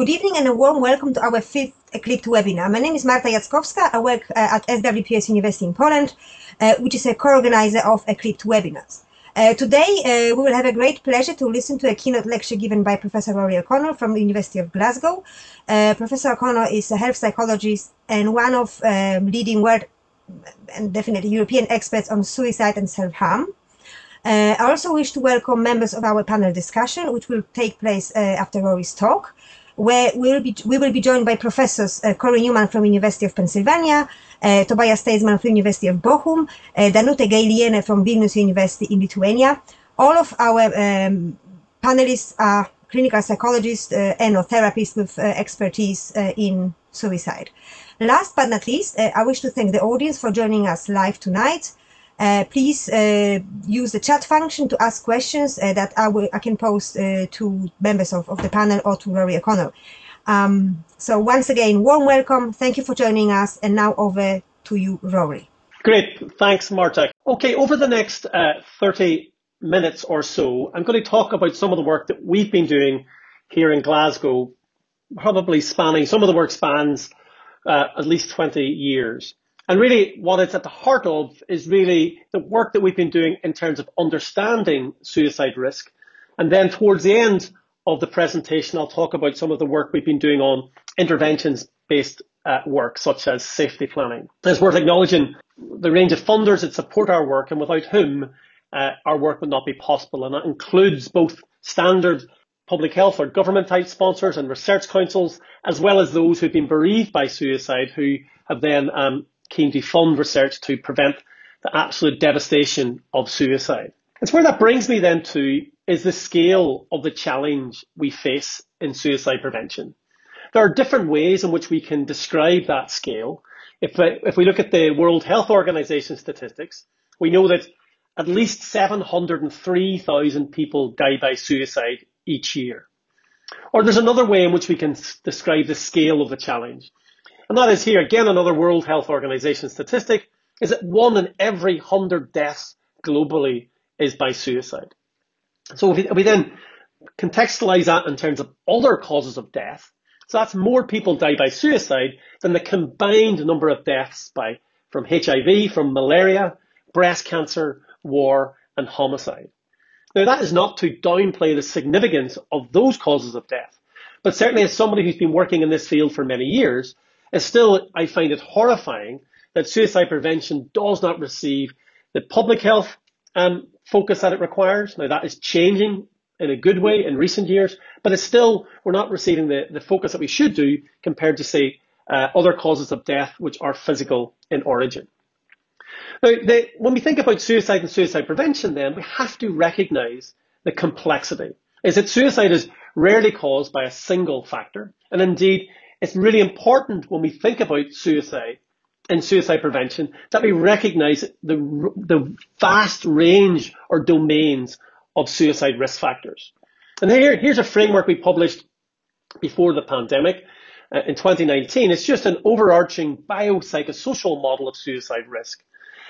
good evening and a warm welcome to our fifth Eclipse webinar. My name is Marta Jackowska. I work uh, at SWPS University in Poland, uh, which is a co-organizer of Eclipse webinars. Uh, today, uh, we will have a great pleasure to listen to a keynote lecture given by Professor Rory O'Connor from the University of Glasgow. Uh, Professor O'Connor is a health psychologist and one of um, leading world and definitely European experts on suicide and self-harm. Uh, I also wish to welcome members of our panel discussion, which will take place uh, after Rory's talk, where we will be, we will be joined by professors uh, Cory Newman from University of Pennsylvania, uh, Tobias Teismann from University of Bochum, uh, Danute Gailiene from Vilnius University in Lithuania. All of our um, panelists are clinical psychologists uh, and therapists with uh, expertise uh, in suicide. Last but not least, uh, I wish to thank the audience for joining us live tonight. Uh, please uh, use the chat function to ask questions uh, that I, will, I can post to members of, of the panel or to Rory O'Connor. Um, so once again, warm welcome. Thank you for joining us. And now over to you, Rory. Great. Thanks, Marta. Okay, over the next uh, 30 minutes or so, I'm going to talk about some of the work that we've been doing here in Glasgow, probably spanning, some of the work spans uh, at least 20 years. And really, what it's at the heart of is really the work that we've been doing in terms of understanding suicide risk. And then towards the end of the presentation, I'll talk about some of the work we've been doing on interventions based uh, work, such as safety planning. It's worth acknowledging the range of funders that support our work and without whom uh, our work would not be possible. And that includes both standard public health or government type sponsors and research councils, as well as those who've been bereaved by suicide who have then um, keen to fund research to prevent the absolute devastation of suicide. It's where that brings me then to is the scale of the challenge we face in suicide prevention. There are different ways in which we can describe that scale. If, if we look at the World Health Organization statistics, we know that at least 703,000 people die by suicide each year. Or there's another way in which we can describe the scale of the challenge. And that is here, again, another World Health Organization statistic, is that one in every 100 deaths globally is by suicide. So if we, then contextualize that in terms of other causes of death, so that's more people die by suicide than the combined number of deaths by from HIV, from malaria, breast cancer, war, and homicide. Now that is not to downplay the significance of those causes of death, but certainly as somebody who's been working in this field for many years, and still, I find it horrifying that suicide prevention does not receive the public health um, focus that it requires. Now that is changing in a good way in recent years, but it's still, we're not receiving the, the focus that we should do compared to say uh, other causes of death which are physical in origin. Now, the, when we think about suicide and suicide prevention then, we have to recognize the complexity. Is that suicide is rarely caused by a single factor, and indeed it's really important when we think about suicide and suicide prevention that we recognize the, the vast range or domains of suicide risk factors. And here, here's a framework we published before the pandemic uh, in 2019. It's just an overarching biopsychosocial model of suicide risk.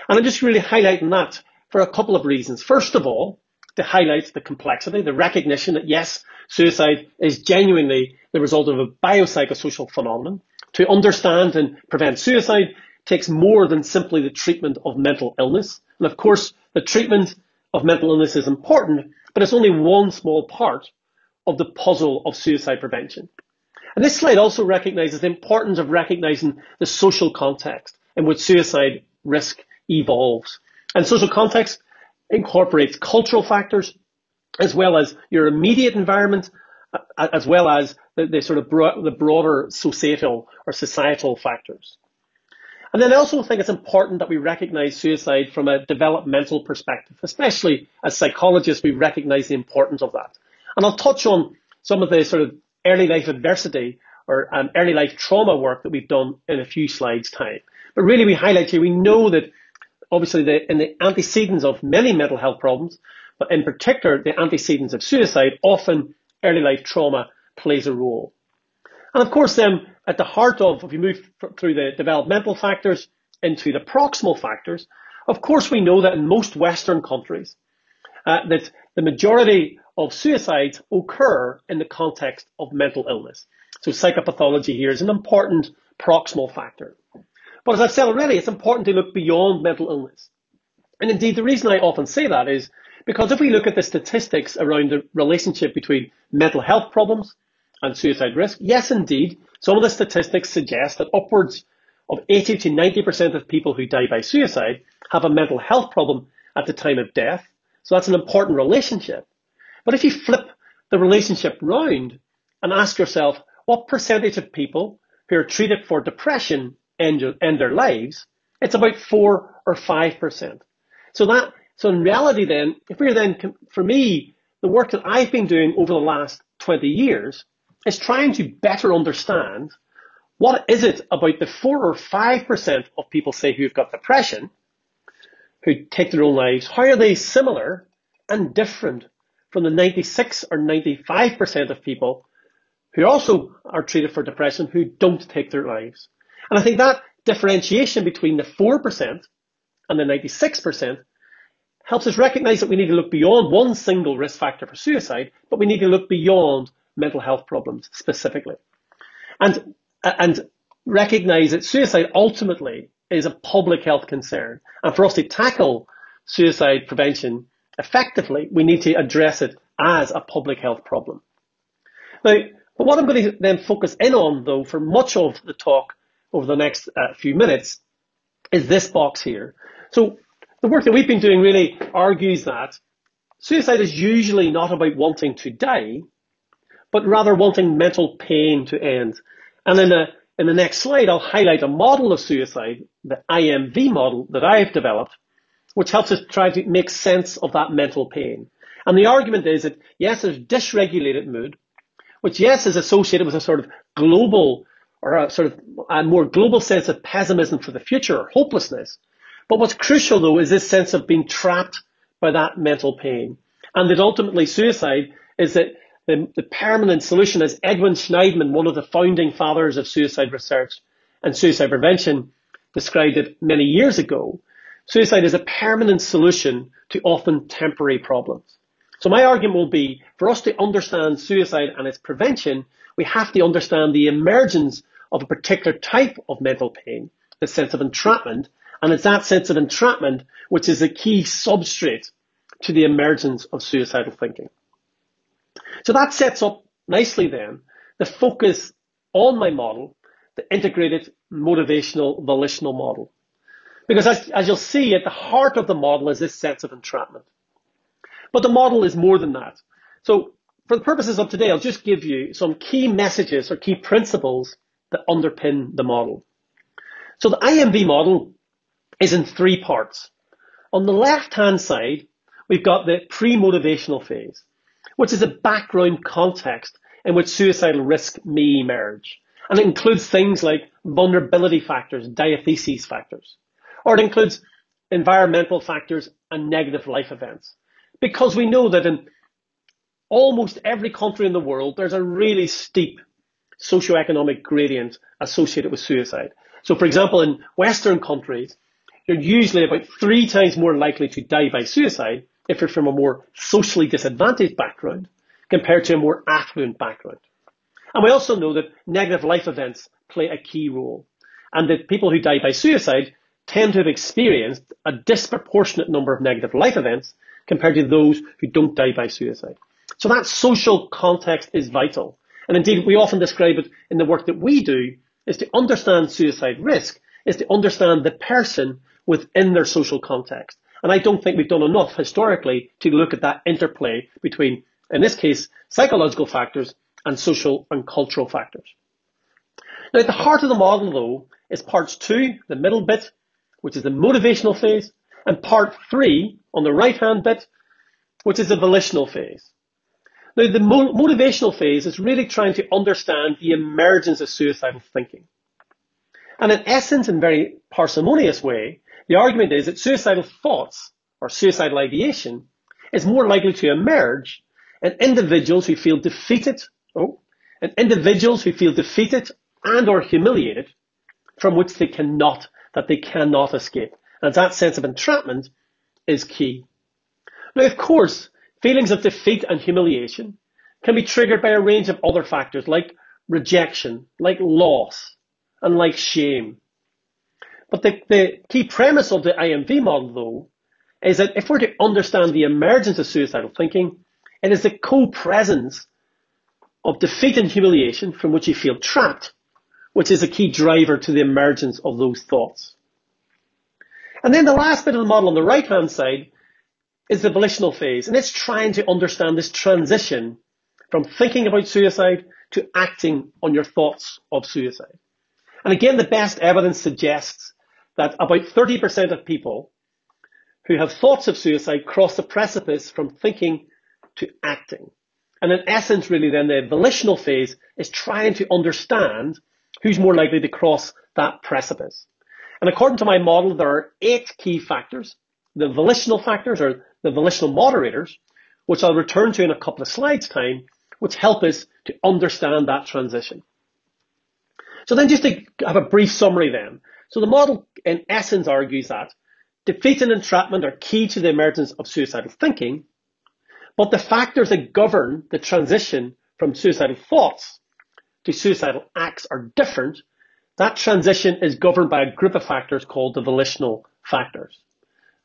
And I'm just really highlighting that for a couple of reasons. First of all, to highlight the complexity, the recognition that yes, suicide is genuinely the result of a biopsychosocial phenomenon. To understand and prevent suicide takes more than simply the treatment of mental illness. And of course, the treatment of mental illness is important, but it's only one small part of the puzzle of suicide prevention. And this slide also recognizes the importance of recognizing the social context in which suicide risk evolves. And social context incorporates cultural factors as well as your immediate environment, uh, as well as the, the sort of the broader societal or societal factors. And then I also think it's important that we recognize suicide from a developmental perspective, especially as psychologists, we recognize the importance of that. And I'll touch on some of the sort of early life adversity or um, early life trauma work that we've done in a few slides time. But really we highlight here, we know that obviously the, in the antecedents of many mental health problems, but in particular the antecedents of suicide, often early life trauma plays a role. And of course then at the heart of, if you move through the developmental factors into the proximal factors, of course we know that in most Western countries, uh, that the majority of suicides occur in the context of mental illness. So psychopathology here is an important proximal factor. But as I've said already, it's important to look beyond mental illness. And indeed, the reason I often say that is because if we look at the statistics around the relationship between mental health problems and suicide risk, yes, indeed, some of the statistics suggest that upwards of 80 to 90% of people who die by suicide have a mental health problem at the time of death. So that's an important relationship. But if you flip the relationship round and ask yourself, what percentage of people who are treated for depression end, end their lives? It's about four or five percent. So that, so in reality then, if we're then, for me, the work that I've been doing over the last 20 years is trying to better understand what is it about the four or five percent of people say who've got depression, who take their own lives, how are they similar and different from the 96 or 95 percent of people who also are treated for depression who don't take their lives? And I think that differentiation between the 4% and the 96% helps us recognize that we need to look beyond one single risk factor for suicide, but we need to look beyond mental health problems specifically. And, and recognize that suicide ultimately is a public health concern. And for us to tackle suicide prevention effectively, we need to address it as a public health problem. Now, but what I'm going to then focus in on, though, for much of the talk over the next uh, few minutes is this box here. So the work that we've been doing really argues that suicide is usually not about wanting to die, but rather wanting mental pain to end. And in the, in the next slide, I'll highlight a model of suicide, the IMV model that I've developed, which helps us try to make sense of that mental pain. And the argument is that yes, there's dysregulated mood, which yes is associated with a sort of global or a sort of a more global sense of pessimism for the future or hopelessness. But what's crucial though is this sense of being trapped by that mental pain. And that ultimately suicide is that the, the permanent solution, as Edwin Shneidman, one of the founding fathers of suicide research and suicide prevention, described it many years ago. Suicide is a permanent solution to often temporary problems. So my argument will be for us to understand suicide and its prevention, we have to understand the emergence of a particular type of mental pain, the sense of entrapment, and it's that sense of entrapment which is a key substrate to the emergence of suicidal thinking. So that sets up nicely then the focus on my model, the integrated motivational volitional model. Because as, as you'll see, at the heart of the model is this sense of entrapment. But the model is more than that. So for the purposes of today, I'll just give you some key messages or key principles that underpin the model. So the IMV model is in three parts. On the left-hand side, we've got the pre-motivational phase, which is a background context in which suicidal risk may emerge. And it includes things like vulnerability factors, diatheses factors, or it includes environmental factors and negative life events. Because we know that in almost every country in the world, there's a really steep socioeconomic gradient associated with suicide. So for example, in Western countries, you're usually about three times more likely to die by suicide if you're from a more socially disadvantaged background compared to a more affluent background. And we also know that negative life events play a key role and that people who die by suicide tend to have experienced a disproportionate number of negative life events compared to those who don't die by suicide. So that social context is vital. And indeed, we often describe it in the work that we do is to understand suicide risk is to understand the person within their social context. And I don't think we've done enough historically to look at that interplay between, in this case, psychological factors and social and cultural factors. Now, at the heart of the model, though, is parts two, the middle bit, which is the motivational phase, and part three, on the right-hand bit, which is the volitional phase. Now, the mo- motivational phase is really trying to understand the emergence of suicidal thinking. And in essence, in a very parsimonious way, the argument is that suicidal thoughts or suicidal ideation is more likely to emerge in individuals who feel defeated, oh, in individuals who feel defeated and or humiliated from which they cannot, that they cannot escape. And that sense of entrapment is key. Now, of course, feelings of defeat and humiliation can be triggered by a range of other factors like rejection, like loss, and like shame. But the, the key premise of the IMV model, though, is that if we're to understand the emergence of suicidal thinking, it is the co-presence of defeat and humiliation from which you feel trapped, which is a key driver to the emergence of those thoughts. And then the last bit of the model on the right hand side is the volitional phase, and it's trying to understand this transition from thinking about suicide to acting on your thoughts of suicide. And again, the best evidence suggests that about 30% of people who have thoughts of suicide cross the precipice from thinking to acting. And in essence, really then the volitional phase is trying to understand who's more likely to cross that precipice. And according to my model, there are eight key factors. The volitional factors or the volitional moderators, which I'll return to in a couple of slides time, which help us to understand that transition. So then just to have a brief summary then. So the model in essence argues that defeat and entrapment are key to the emergence of suicidal thinking, but the factors that govern the transition from suicidal thoughts to suicidal acts are different. That transition is governed by a group of factors called the volitional factors.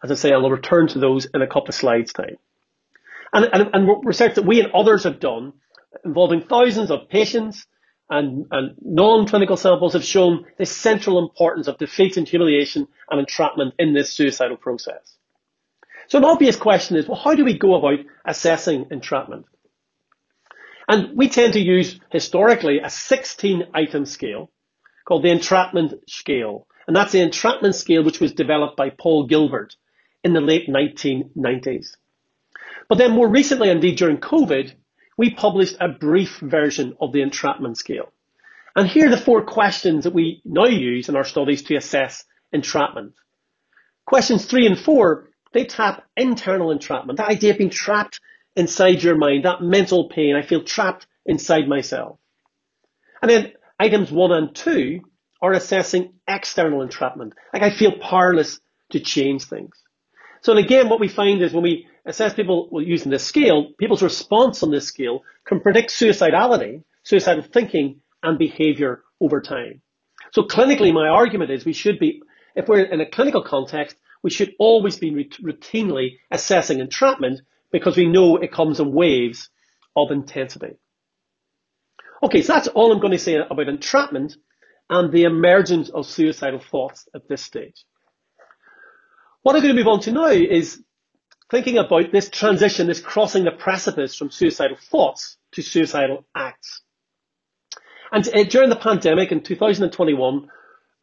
As I say, I'll return to those in a couple of slides time. And, and, and research that we and others have done involving thousands of patients and, and non-clinical samples have shown the central importance of defeat and humiliation and entrapment in this suicidal process. So an obvious question is, well, how do we go about assessing entrapment? And we tend to use historically a 16 item scale called the entrapment scale. And that's the entrapment scale which was developed by Paul Gilbert in the late 1990s. But then more recently, indeed during COVID, we published a brief version of the entrapment scale. And here are the four questions that we now use in our studies to assess entrapment. Questions three and four, they tap internal entrapment, that idea of being trapped inside your mind, that mental pain. I feel trapped inside myself. And then items one and two are assessing external entrapment. Like I feel powerless to change things. So and again, what we find is when we assess people using this scale, people's response on this scale can predict suicidality, suicidal thinking, and behavior over time. So clinically, my argument is we should be, if we're in a clinical context, we should always be routinely assessing entrapment because we know it comes in waves of intensity. Okay, so that's all I'm going to say about entrapment and the emergence of suicidal thoughts at this stage. What I'm going to move on to now is thinking about this transition, this crossing the precipice from suicidal thoughts to suicidal acts. And uh, during the pandemic in 2021,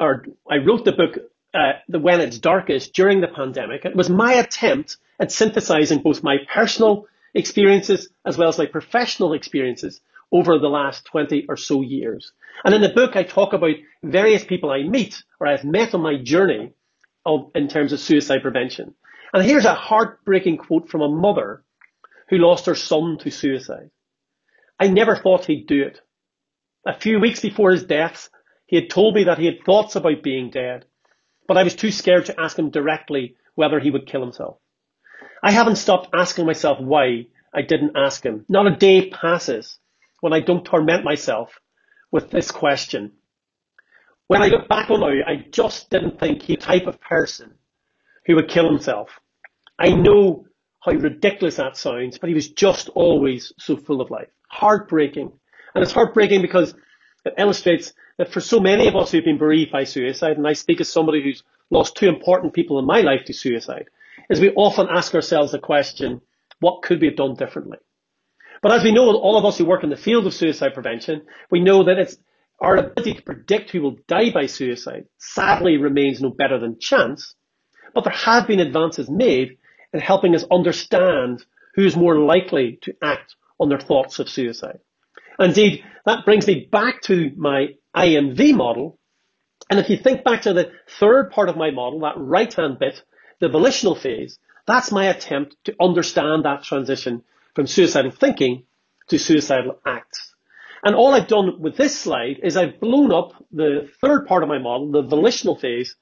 or I wrote the book uh, the When It's Darkest during the pandemic. It was my attempt at synthesizing both my personal experiences as well as my professional experiences over the last 20 or so years. And in the book, I talk about various people I meet or I've met on my journey of, in terms of suicide prevention. And here's a heartbreaking quote from a mother who lost her son to suicide. I never thought he'd do it. A few weeks before his death, he had told me that he had thoughts about being dead, but I was too scared to ask him directly whether he would kill himself. I haven't stopped asking myself why I didn't ask him. Not a day passes when I don't torment myself with this question. When I look back on it, I just didn't think he the type of person who would kill himself. I know how ridiculous that sounds, but he was just always so full of life. Heartbreaking. And it's heartbreaking because it illustrates that for so many of us who've been bereaved by suicide, and I speak as somebody who's lost two important people in my life to suicide, is we often ask ourselves the question, what could we have done differently? But as we know, all of us who work in the field of suicide prevention, we know that it's our ability to predict who will die by suicide sadly remains no better than chance. But there have been advances made in helping us understand who's more likely to act on their thoughts of suicide. Indeed, that brings me back to my IMV model. And if you think back to the third part of my model, that right-hand bit, the volitional phase, that's my attempt to understand that transition from suicidal thinking to suicidal acts. And all I've done with this slide is I've blown up the third part of my model, the volitional phase,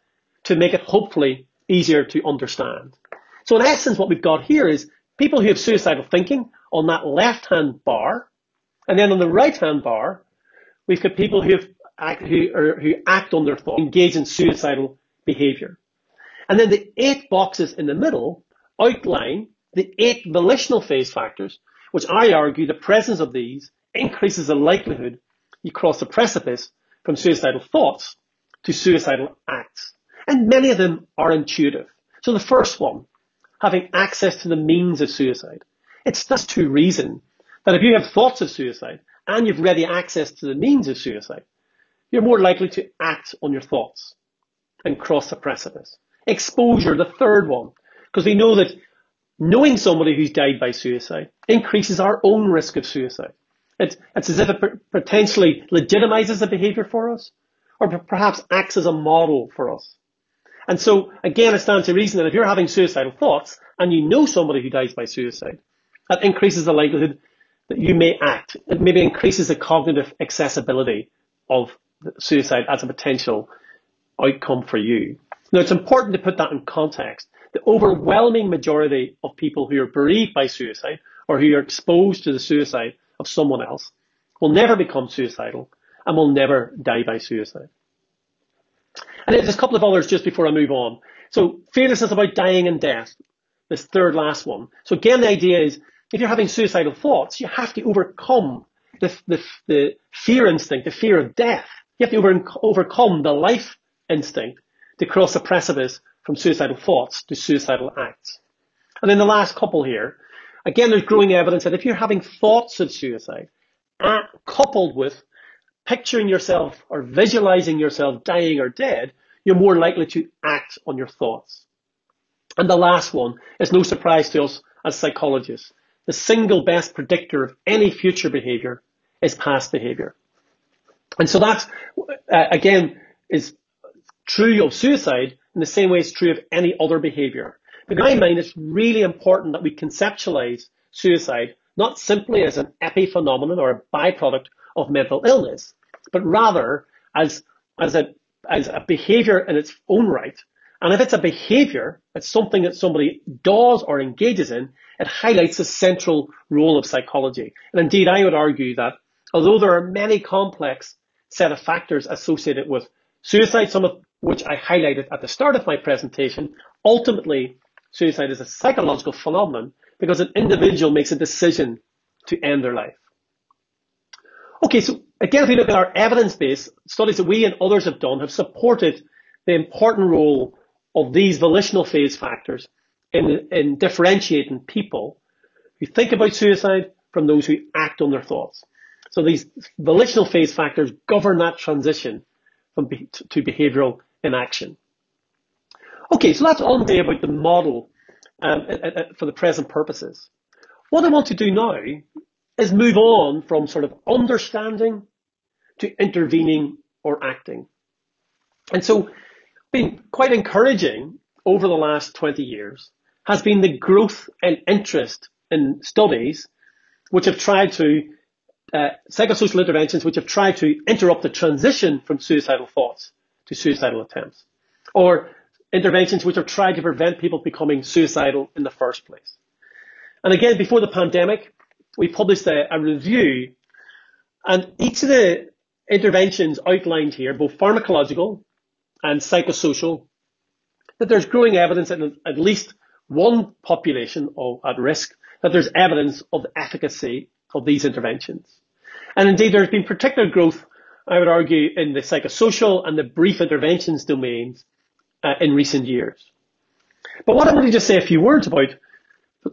to make it hopefully easier to understand. So in essence, what we've got here is people who have suicidal thinking on that left-hand bar, and then on the right-hand bar, we've got people who, act, who, who act on their thoughts, engage in suicidal behavior. And then the eight boxes in the middle outline the eight volitional phase factors, which I argue the presence of these increases the likelihood you cross the precipice from suicidal thoughts to suicidal acts. And many of them are intuitive. So the first one, having access to the means of suicide. It's thus to reason that if you have thoughts of suicide and you've ready access to the means of suicide, you're more likely to act on your thoughts and cross the precipice. Exposure, the third one, because we know that knowing somebody who's died by suicide increases our own risk of suicide. It's, it's as if it potentially legitimizes the behavior for us, or perhaps acts as a model for us. And so, again, it stands to reason that if you're having suicidal thoughts and you know somebody who dies by suicide, that increases the likelihood that you may act. It maybe increases the cognitive accessibility of suicide as a potential outcome for you. Now, it's important to put that in context. The overwhelming majority of people who are bereaved by suicide or who are exposed to the suicide of someone else will never become suicidal and will never die by suicide. And there's a couple of others just before I move on. So fearlessness about dying and death, this third last one. So again, the idea is if you're having suicidal thoughts, you have to overcome the, the, the fear instinct, the fear of death. You have to over, overcome the life instinct to cross the precipice from suicidal thoughts to suicidal acts. And then the last couple here, Again, there's growing evidence that if you're having thoughts of suicide, uh, coupled with picturing yourself or visualizing yourself dying or dead, you're more likely to act on your thoughts. And the last one is no surprise to us as psychologists. The single best predictor of any future behavior is past behavior. And so that, uh, again, is true of suicide in the same way it's true of any other behavior. In my mind, it's really important that we conceptualize suicide not simply as an epiphenomenon or a byproduct of mental illness, but rather as, as, a, as a behavior in its own right. And if it's a behavior, it's something that somebody does or engages in, it highlights the central role of psychology. And indeed, I would argue that although there are many complex set of factors associated with suicide, some of which I highlighted at the start of my presentation, ultimately Suicide is a psychological phenomenon because an individual makes a decision to end their life. Okay, so again, if we look at our evidence base, studies that we and others have done have supported the important role of these volitional phase factors in, in differentiating people who think about suicide from those who act on their thoughts. So these volitional phase factors govern that transition from be- to behavioral enaction. Okay, so that's all day about the model um, for the present purposes. What I want to do now is move on from sort of understanding to intervening or acting. And so, been quite encouraging over the last 20 years has been the growth and interest in studies which have tried to, uh, psychosocial interventions which have tried to interrupt the transition from suicidal thoughts to suicidal attempts. Or interventions which have tried to prevent people becoming suicidal in the first place. And again, before the pandemic, we published a, a review and each of the interventions outlined here, both pharmacological and psychosocial, that there's growing evidence in at least one population of, at risk that there's evidence of the efficacy of these interventions. And indeed, there's been particular growth, I would argue, in the psychosocial and the brief interventions domains uh, in recent years. But what I want to just say a few words about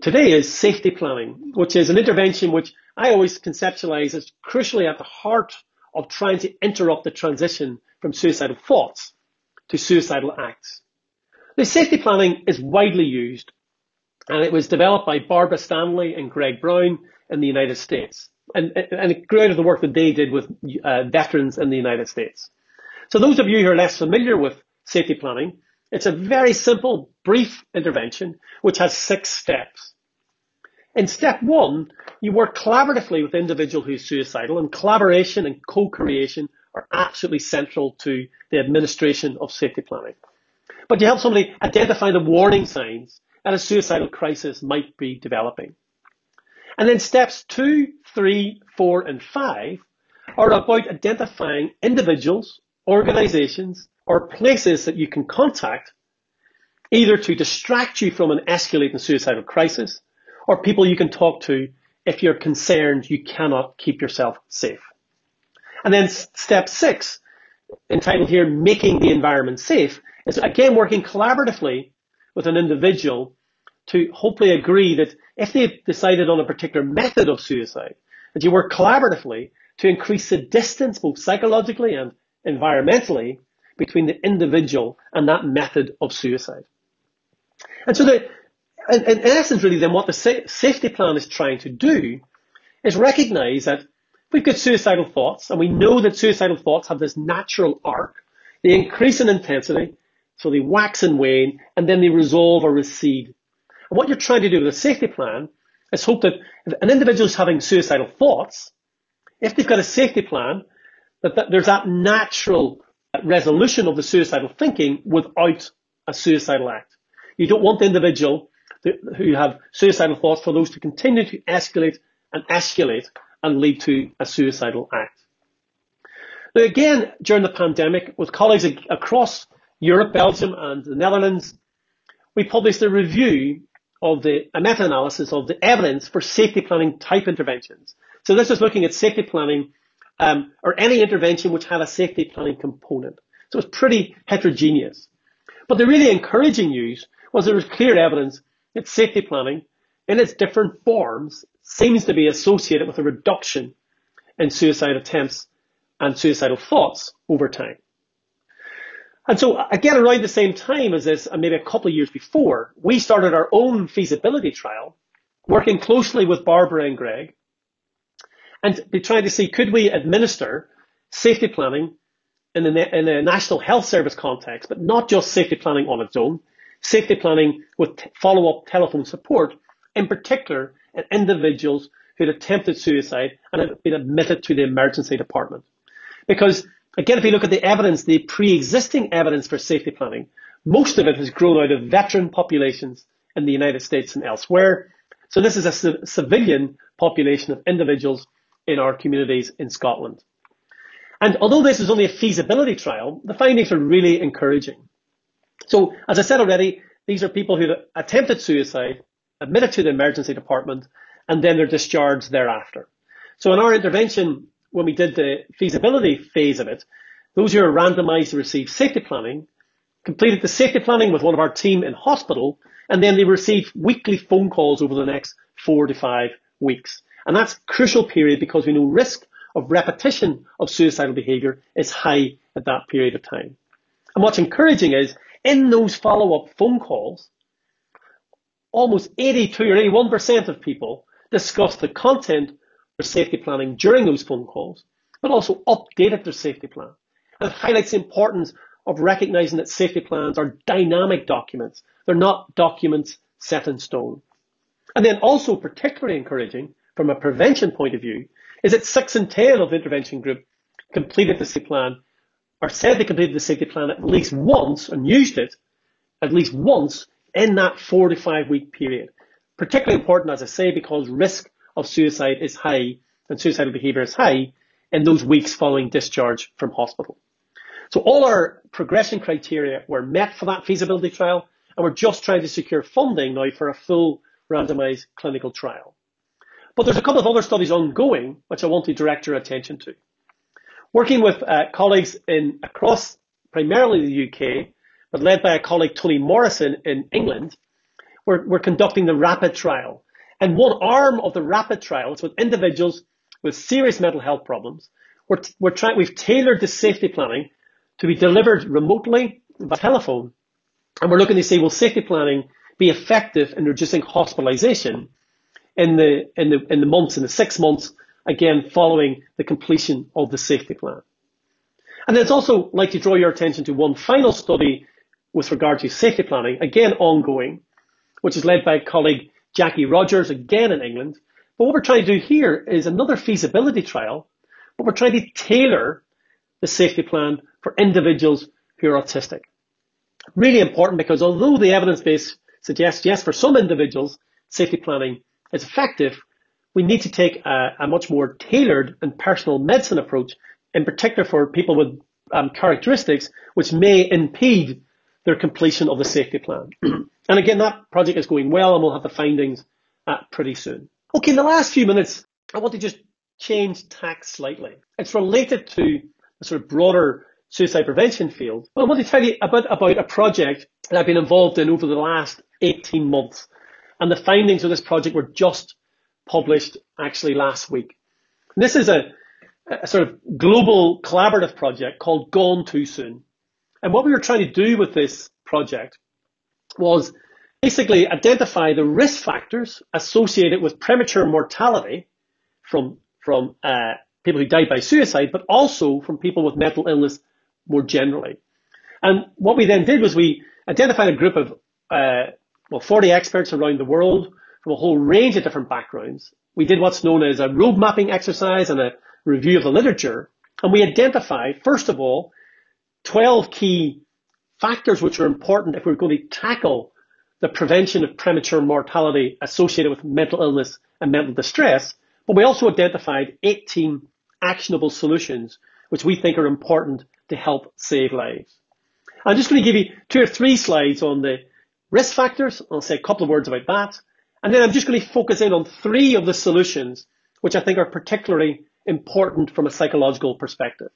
today is safety planning, which is an intervention which I always conceptualize as crucially at the heart of trying to interrupt the transition from suicidal thoughts to suicidal acts. The safety planning is widely used and it was developed by Barbara Stanley and Greg Brown in the United States. And, and it grew out of the work that they did with uh, veterans in the United States. So those of you who are less familiar with safety planning. It's a very simple, brief intervention which has six steps. In step one, you work collaboratively with the individual who's suicidal and collaboration and co-creation are absolutely central to the administration of safety planning. But you help somebody identify the warning signs that a suicidal crisis might be developing. And then steps two, three, four, and five are about identifying individuals, organizations, or places that you can contact either to distract you from an escalating suicidal crisis or people you can talk to if you're concerned you cannot keep yourself safe. And then step six, entitled here, making the environment safe, is again working collaboratively with an individual to hopefully agree that if they've decided on a particular method of suicide, that you work collaboratively to increase the distance, both psychologically and environmentally, between the individual and that method of suicide. And so the, in, in essence, really, then what the sa- safety plan is trying to do is recognize that we've got suicidal thoughts, and we know that suicidal thoughts have this natural arc. They increase in intensity, so they wax and wane, and then they resolve or recede. And what you're trying to do with a safety plan is hope that if an individual is having suicidal thoughts, if they've got a safety plan, that, that there's that natural resolution of the suicidal thinking without a suicidal act. You don't want the individual who have suicidal thoughts for those to continue to escalate and escalate and lead to a suicidal act. Now again, during the pandemic, with colleagues across Europe, Belgium and the Netherlands, we published a review of the, a meta-analysis of the evidence for safety planning type interventions. So this is looking at safety planning um, or any intervention which had a safety planning component. So it's pretty heterogeneous. But the really encouraging news was there was clear evidence that safety planning in its different forms seems to be associated with a reduction in suicide attempts and suicidal thoughts over time. And so again, around the same time as this, and maybe a couple of years before, we started our own feasibility trial, working closely with Barbara and Greg, and be trying to see could we administer safety planning in a, in a national health service context, but not just safety planning on its own, safety planning with t- follow-up telephone support, in particular in individuals who had attempted suicide and had been admitted to the emergency department. Because again, if you look at the evidence, the pre-existing evidence for safety planning, most of it has grown out of veteran populations in the United States and elsewhere. So this is a c- civilian population of individuals in our communities in Scotland. And although this is only a feasibility trial, the findings are really encouraging. So, as I said already, these are people who attempted suicide, admitted to the emergency department, and then they're discharged thereafter. So in our intervention, when we did the feasibility phase of it, those who are randomized to receive safety planning completed the safety planning with one of our team in hospital, and then they received weekly phone calls over the next four to five weeks. And that's crucial period because we know risk of repetition of suicidal behavior is high at that period of time. And what's encouraging is in those follow-up phone calls, almost 82 or 81% of people discussed the content of safety planning during those phone calls, but also updated their safety plan. And it highlights the importance of recognizing that safety plans are dynamic documents. They're not documents set in stone. And then also particularly encouraging from a prevention point of view is that six in 10 of the intervention group completed the safety plan or said they completed the safety plan at least once and used it at least once in that four to five week period. Particularly important, as I say, because risk of suicide is high and suicidal behavior is high in those weeks following discharge from hospital. So all our progression criteria were met for that feasibility trial and we're just trying to secure funding now for a full randomized clinical trial. But there's a couple of other studies ongoing which I want to direct your attention to. Working with uh, colleagues in across primarily the UK, but led by a colleague Tony Morrison in England, we're, we're conducting the RAPID trial. And one arm of the RAPID trial is with individuals with serious mental health problems. We're, we're trying, we've tailored the safety planning to be delivered remotely by telephone. And we're looking to see will safety planning be effective in reducing hospitalization in the, in the, in the months, in the six months, again, following the completion of the safety plan. And I'd also like to draw your attention to one final study with regard to safety planning, again ongoing, which is led by colleague Jacqui Rodgers, again in England. But what we're trying to do here is another feasibility trial, but we're trying to tailor the safety plan for individuals who are autistic. Really important because although the evidence base suggests, yes, for some individuals, safety planning is effective, we need to take a, a much more tailored and personal medicine approach, in particular for people with um, characteristics which may impede their completion of the safety plan. and again, that project is going well and we'll have the findings uh, pretty soon. Okay, in the last few minutes, I want to just change tack slightly. It's related to the sort of broader suicide prevention field. Well, I want to tell you a bit about a project that I've been involved in over the last 18 months. And the findings of this project were just published actually last week. And this is a, a sort of global collaborative project called Gone Too Soon. And what we were trying to do with this project was basically identify the risk factors associated with premature mortality from, from uh, people who died by suicide, but also from people with mental illness more generally. And what we then did was we identified a group of uh, well 40 experts around the world from a whole range of different backgrounds. We did what's known as a road mapping exercise and a review of the literature, and we identified first of all 12 key factors which are important if we're going to tackle the prevention of premature mortality associated with mental illness and mental distress. But we also identified 18 actionable solutions which we think are important to help save lives. I'm just going to give you two or three slides on the risk factors. I'll say a couple of words about that. And then I'm just going to focus in on three of the solutions which I think are particularly important from a psychological perspective.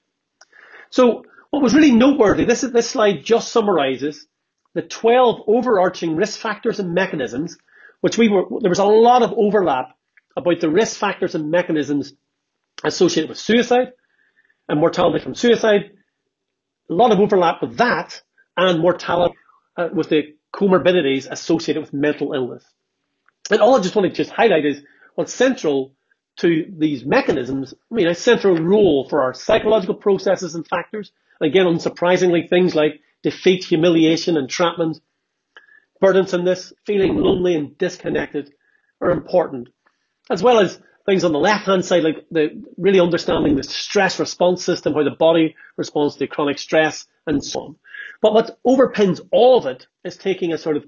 So what was really noteworthy, this, this slide just summarizes the 12 overarching risk factors and mechanisms, which we were, there was a lot of overlap about the risk factors and mechanisms associated with suicide and mortality from suicide. A lot of overlap with that and mortality uh, with the comorbidities associated with mental illness. And all I just want to just highlight is what's central to these mechanisms, I mean, a central role for our psychological processes and factors. Again, unsurprisingly, things like defeat, humiliation, entrapment, burdensomeness, feeling lonely and disconnected are important, as well as things on the left-hand side, like the really understanding the stress response system, how the body responds to chronic stress, and so on. But what overpins all of it is taking a sort of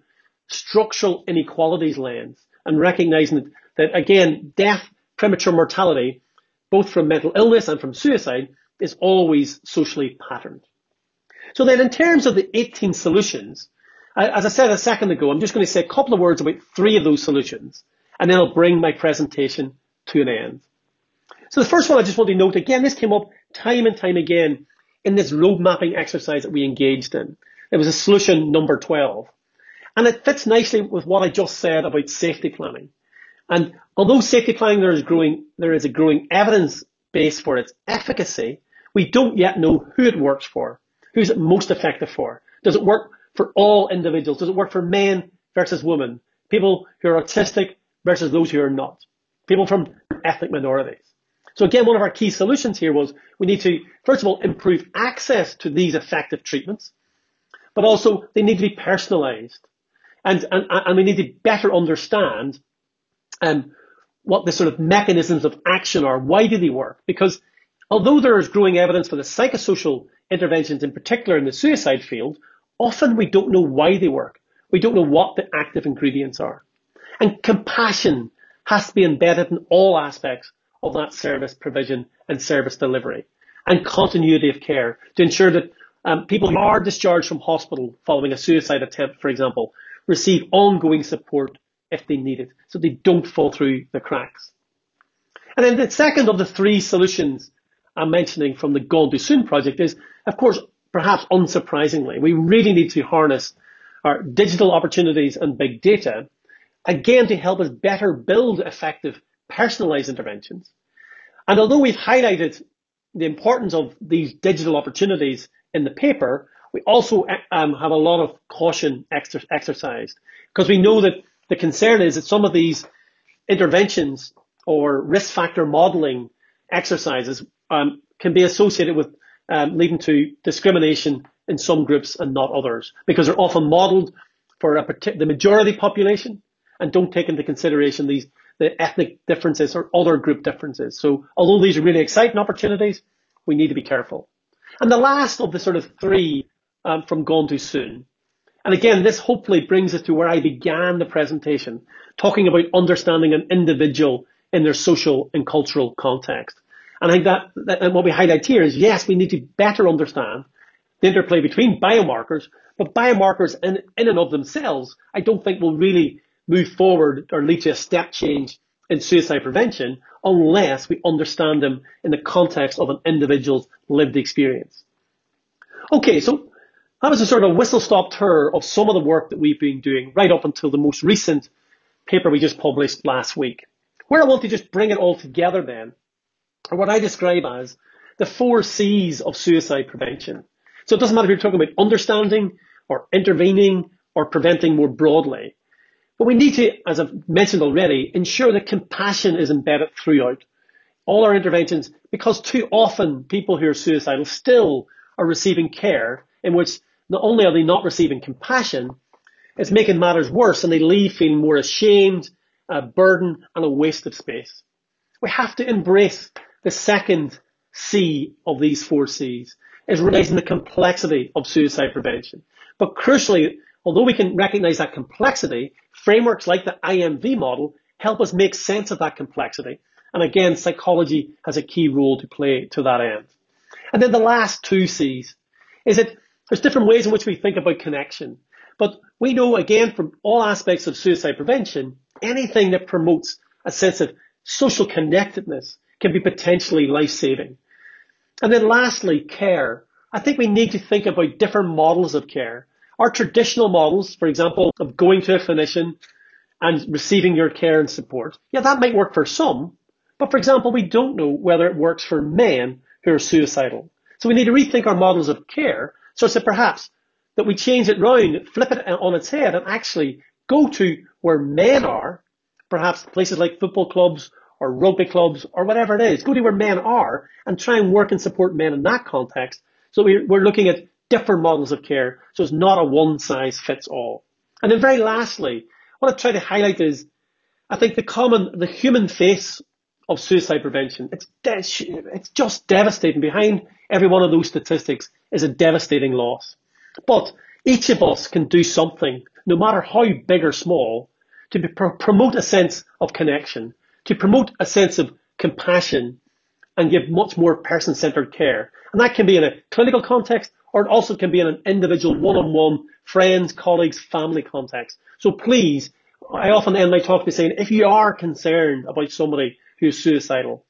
structural inequalities lens and recognizing that, that again, death, premature mortality, both from mental illness and from suicide, is always socially patterned. So then in terms of the 18 solutions, as I said a second ago, I'm just going to say a couple of words about three of those solutions, and then I'll bring my presentation to an end. So the first one I just want to note again, this came up time and time again in this road mapping exercise that we engaged in. It was a solution number 12. And it fits nicely with what I just said about safety planning. And although safety planning there is growing, there is a growing evidence base for its efficacy, we don't yet know who it works for. Who's it most effective for? Does it work for all individuals? Does it work for men versus women? People who are autistic versus those who are not? People from ethnic minorities? So again, one of our key solutions here was we need to, first of all, improve access to these effective treatments, but also they need to be personalized. And, and, and we need to better understand um, what the sort of mechanisms of action are. Why do they work? Because although there is growing evidence for the psychosocial interventions, in particular in the suicide field, often we don't know why they work. We don't know what the active ingredients are. And compassion has to be embedded in all aspects of that service provision and service delivery and continuity of care to ensure that um, people who are discharged from hospital following a suicide attempt, for example, receive ongoing support if they need it so they don't fall through the cracks. And then the second of the three solutions I'm mentioning from the Gone Too Soon project is, of course, perhaps unsurprisingly, we really need to harness our digital opportunities and big data, again, to help us better build effective personalized interventions. And although we've highlighted the importance of these digital opportunities in the paper, we also um, have a lot of caution exer- exercised because we know that the concern is that some of these interventions or risk factor modeling exercises um, can be associated with um, leading to discrimination in some groups and not others because they're often modeled for a partic- the majority population and don't take into consideration these the ethnic differences or other group differences. So although these are really exciting opportunities, we need to be careful. And the last of the sort of three um, from Gone Too Soon. And again, this hopefully brings us to where I began the presentation, talking about understanding an individual in their social and cultural context. And I think that, that and what we highlight here is yes, we need to better understand the interplay between biomarkers, but biomarkers in, in and of themselves, I don't think will really move forward or lead to a step change in suicide prevention unless we understand them in the context of an individual's lived experience. Okay, so that was a sort of whistle stop tour of some of the work that we've been doing right up until the most recent paper we just published last week. Where I want to just bring it all together then are what I describe as the four C's of suicide prevention. So it doesn't matter if you're talking about understanding or intervening or preventing more broadly. But we need to, as I've mentioned already, ensure that compassion is embedded throughout all our interventions because too often people who are suicidal still are receiving care in which not only are they not receiving compassion, it's making matters worse and they leave feeling more ashamed, a burden and a waste of space. We have to embrace the second C of these four C's is realizing the complexity of suicide prevention. But crucially, although we can recognize that complexity, frameworks like the IMV model help us make sense of that complexity. And again, psychology has a key role to play to that end. And then the last two C's is that there's different ways in which we think about connection. But we know again from all aspects of suicide prevention, anything that promotes a sense of social connectedness can be potentially life-saving. And then lastly, care. I think we need to think about different models of care. Our traditional models, for example, of going to a clinician and receiving your care and support, yeah, that might work for some. But for example, we don't know whether it works for men who are suicidal. So we need to rethink our models of care so that perhaps that we change it round, flip it on its head and actually go to where men are, perhaps places like football clubs or rugby clubs or whatever it is. Go to where men are and try and work and support men in that context. So we're, we're looking at different models of care. So it's not a one size fits all. And then very lastly, what I try to highlight is I think the common, the human face of suicide prevention, it's, de- it's just devastating. Behind every one of those statistics is a devastating loss. But each of us can do something, no matter how big or small, to be, promote a sense of connection, to promote a sense of compassion and give much more person-centered care. And that can be in a clinical context or it also can be in an individual one-on-one friends, colleagues, family context. So please, I often end my talk by saying, if you are concerned about somebody who is suicidal,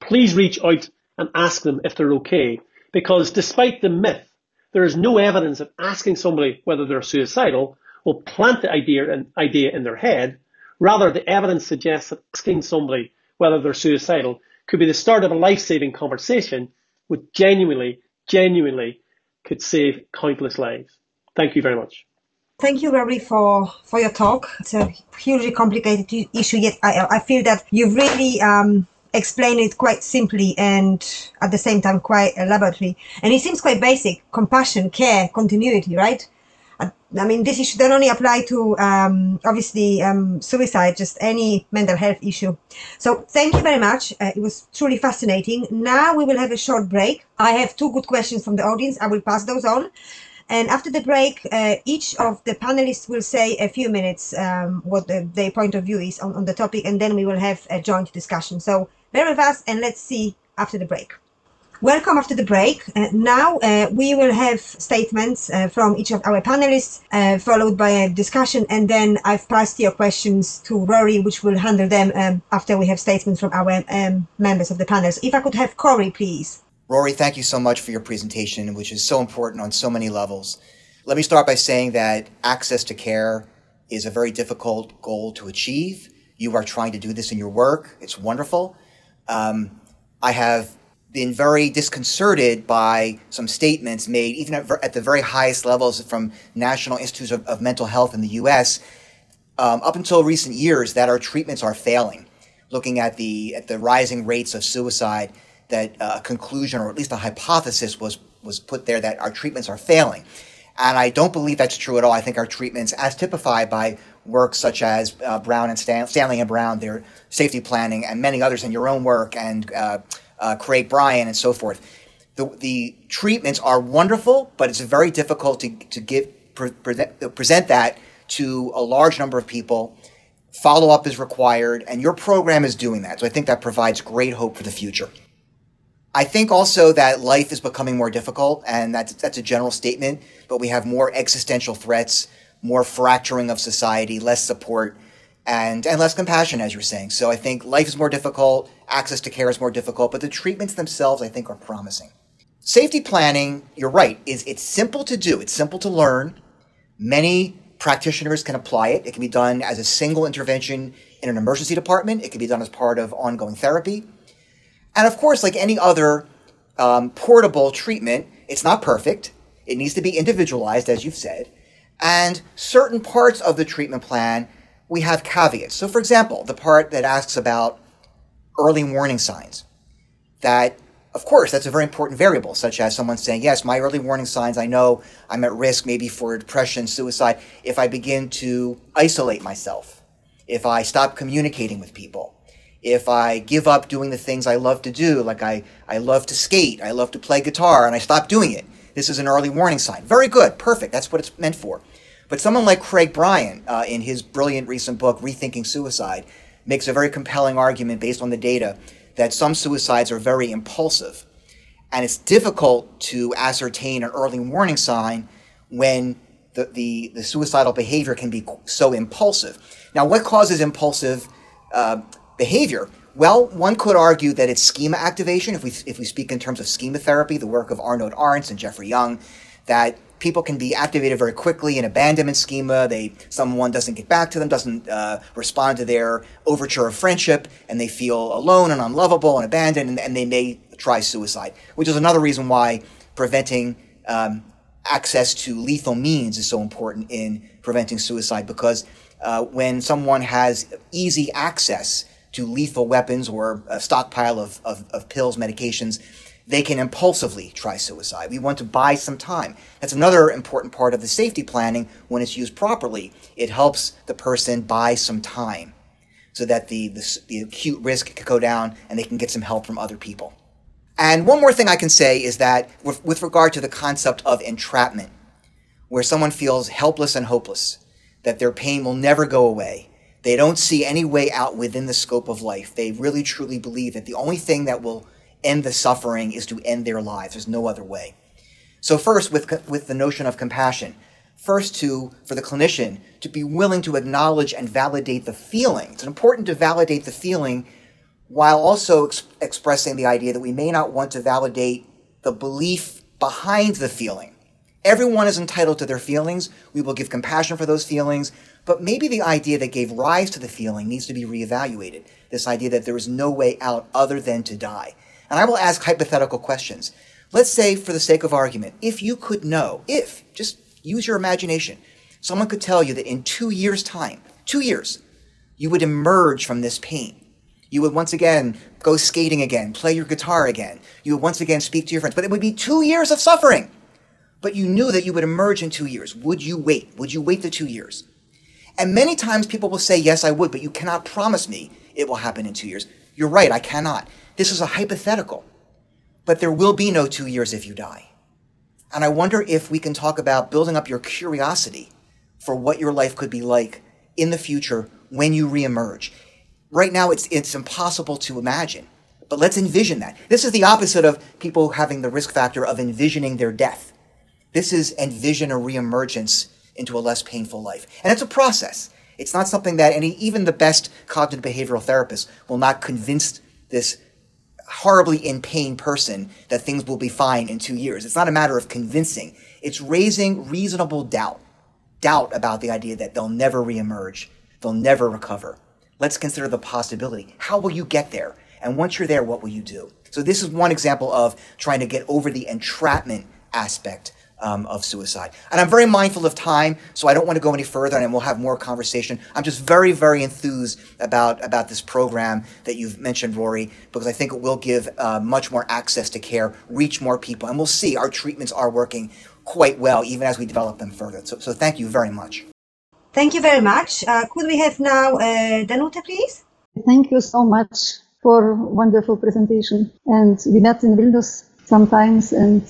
please reach out and ask them if they're okay. Because despite the myth, there is no evidence that asking somebody whether they're suicidal will plant the idea, idea in their head Rather, the evidence suggests that asking somebody whether they're suicidal could be the start of a life-saving conversation which genuinely, genuinely could save countless lives. Thank you very much. Thank you, Rory, for, for your talk. It's a hugely complicated issue, yet I, I feel that you've really um, explained it quite simply and at the same time quite elaborately. And it seems quite basic compassion, care, continuity, right? I mean, this issue don't only apply to um, obviously um, suicide, just any mental health issue. So thank you very much. Uh, it was truly fascinating. Now we will have a short break. I have two good questions from the audience. I will pass those on. And after the break, uh, each of the panelists will say a few minutes um, what the, their point of view is on, on the topic, and then we will have a joint discussion. So bear with us, and let's see after the break. Welcome after the break. Uh, now uh, we will have statements uh, from each of our panelists, uh, followed by a discussion, and then I've passed your questions to Rory, which will handle them um, after we have statements from our um, members of the panel. So if I could have Cory, please. Rory, thank you so much for your presentation, which is so important on so many levels. Let me start by saying that access to care is a very difficult goal to achieve. You are trying to do this in your work. It's wonderful. Um, I have been very disconcerted by some statements made, even at, at the very highest levels from National Institutes of, of Mental Health in the U.S. Um, up until recent years, that our treatments are failing. Looking at the at the rising rates of suicide, that uh, a conclusion or at least a hypothesis was was put there that our treatments are failing. And I don't believe that's true at all. I think our treatments, as typified by works such as uh, Brown and Stan- Stanley and Brown, their safety planning, and many others in your own work, and uh, uh, Craig Bryan, and so forth. The, the treatments are wonderful, but it's very difficult to, to give, pre- present, present that to a large number of people follow up is required, and your program is doing that. So I think that provides great hope for the future. I think also that life is becoming more difficult, and that's, that's a general statement, but we have more existential threats, more fracturing of society, less support, and, and less compassion, as you're saying. So I think life is more difficult, access to care is more difficult, but the treatments themselves, I think, are promising. Safety planning, you're right, is it's simple to do, it's simple to learn. Many practitioners can apply it. It can be done as a single intervention in an emergency department. It can be done as part of ongoing therapy. And of course, like any other um, portable treatment, it's not perfect. It needs to be individualized, as you've said. And certain parts of the treatment plan, we have caveats. So, for example, the part that asks about early warning signs, that of course, that's a very important variable, such as someone saying, Yes, my early warning signs, I know I'm at risk maybe for depression, suicide, if I begin to isolate myself, if I stop communicating with people, if I give up doing the things I love to do, like I, I love to skate, I love to play guitar, and I stop doing it. This is an early warning sign. Very good, perfect, that's what it's meant for. But someone like Craig Bryan, uh, in his brilliant recent book, Rethinking Suicide, makes a very compelling argument based on the data that some suicides are very impulsive. And it's difficult to ascertain an early warning sign when the, the, the suicidal behavior can be so impulsive. Now, what causes impulsive uh, behavior? Well, one could argue that it's schema activation, if we, if we speak in terms of schema therapy, the work of Arnold Arntz and Jeffrey Young, that people can be activated very quickly in abandonment schema. They someone doesn't get back to them, doesn't uh, respond to their overture of friendship, and they feel alone and unlovable and abandoned, and, and they may try suicide. Which is another reason why preventing um, access to lethal means is so important in preventing suicide because uh, when someone has easy access to lethal weapons or a stockpile of, of, of pills, medications, they can impulsively try suicide. We want to buy some time. That's another important part of the safety planning when it's used properly. It helps the person buy some time so that the, the, the acute risk can go down and they can get some help from other people. And one more thing I can say is that with, with regard to the concept of entrapment, where someone feels helpless and hopeless, that their pain will never go away, they don't see any way out within the scope of life. They really truly believe that the only thing that will end the suffering is to end their lives. There's no other way. So first, with, with the notion of compassion, first to, for the clinician, to be willing to acknowledge and validate the feeling. It's important to validate the feeling while also ex- expressing the idea that we may not want to validate the belief behind the feeling. Everyone is entitled to their feelings. We will give compassion for those feelings, but maybe the idea that gave rise to the feeling needs to be reevaluated. This idea that there is no way out other than to die. And I will ask hypothetical questions. Let's say, for the sake of argument, if you could know, if, just use your imagination, someone could tell you that in two years' time, two years, you would emerge from this pain. You would once again go skating again, play your guitar again. You would once again speak to your friends. But it would be two years of suffering. But you knew that you would emerge in two years. Would you wait? Would you wait the two years? And many times people will say, Yes, I would, but you cannot promise me it will happen in two years. You're right, I cannot. This is a hypothetical. But there will be no two years if you die. And I wonder if we can talk about building up your curiosity for what your life could be like in the future when you reemerge. Right now, it's, it's impossible to imagine, but let's envision that. This is the opposite of people having the risk factor of envisioning their death. This is envision a reemergence into a less painful life. And it's a process. It's not something that any, even the best cognitive behavioral therapist will not convince this horribly in pain person that things will be fine in two years. It's not a matter of convincing. It's raising reasonable doubt. Doubt about the idea that they'll never reemerge. They'll never recover. Let's consider the possibility. How will you get there? And once you're there, what will you do? So this is one example of trying to get over the entrapment aspect um, of suicide. And I'm very mindful of time, so I don't want to go any further, and we'll have more conversation. I'm just very, very enthused about about this program that you've mentioned, Rory, because I think it will give uh, much more access to care, reach more people, and we'll see our treatments are working quite well, even as we develop them further. So, so thank you very much. Thank you very much. Uh, could we have now uh, Danuta, please? Thank you so much for wonderful presentation. And we met in Vilnius sometimes, and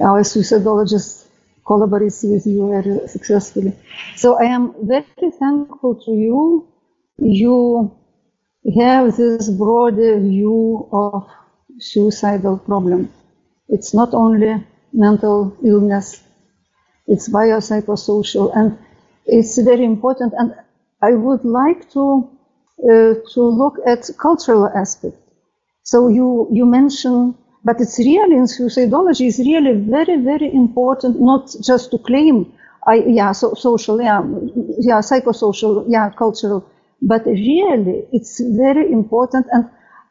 our suicidologist collaborates with you very successfully. So I am very thankful to you you have this broader view of suicidal problem. It's not only mental illness, it's biopsychosocial, and it's very important. And I would like to uh, to look at cultural aspect. So you you mentioned, but it's really in suicidology is really very very important, not just to claim, I yeah so social yeah yeah psychosocial yeah cultural, but really it's very important and.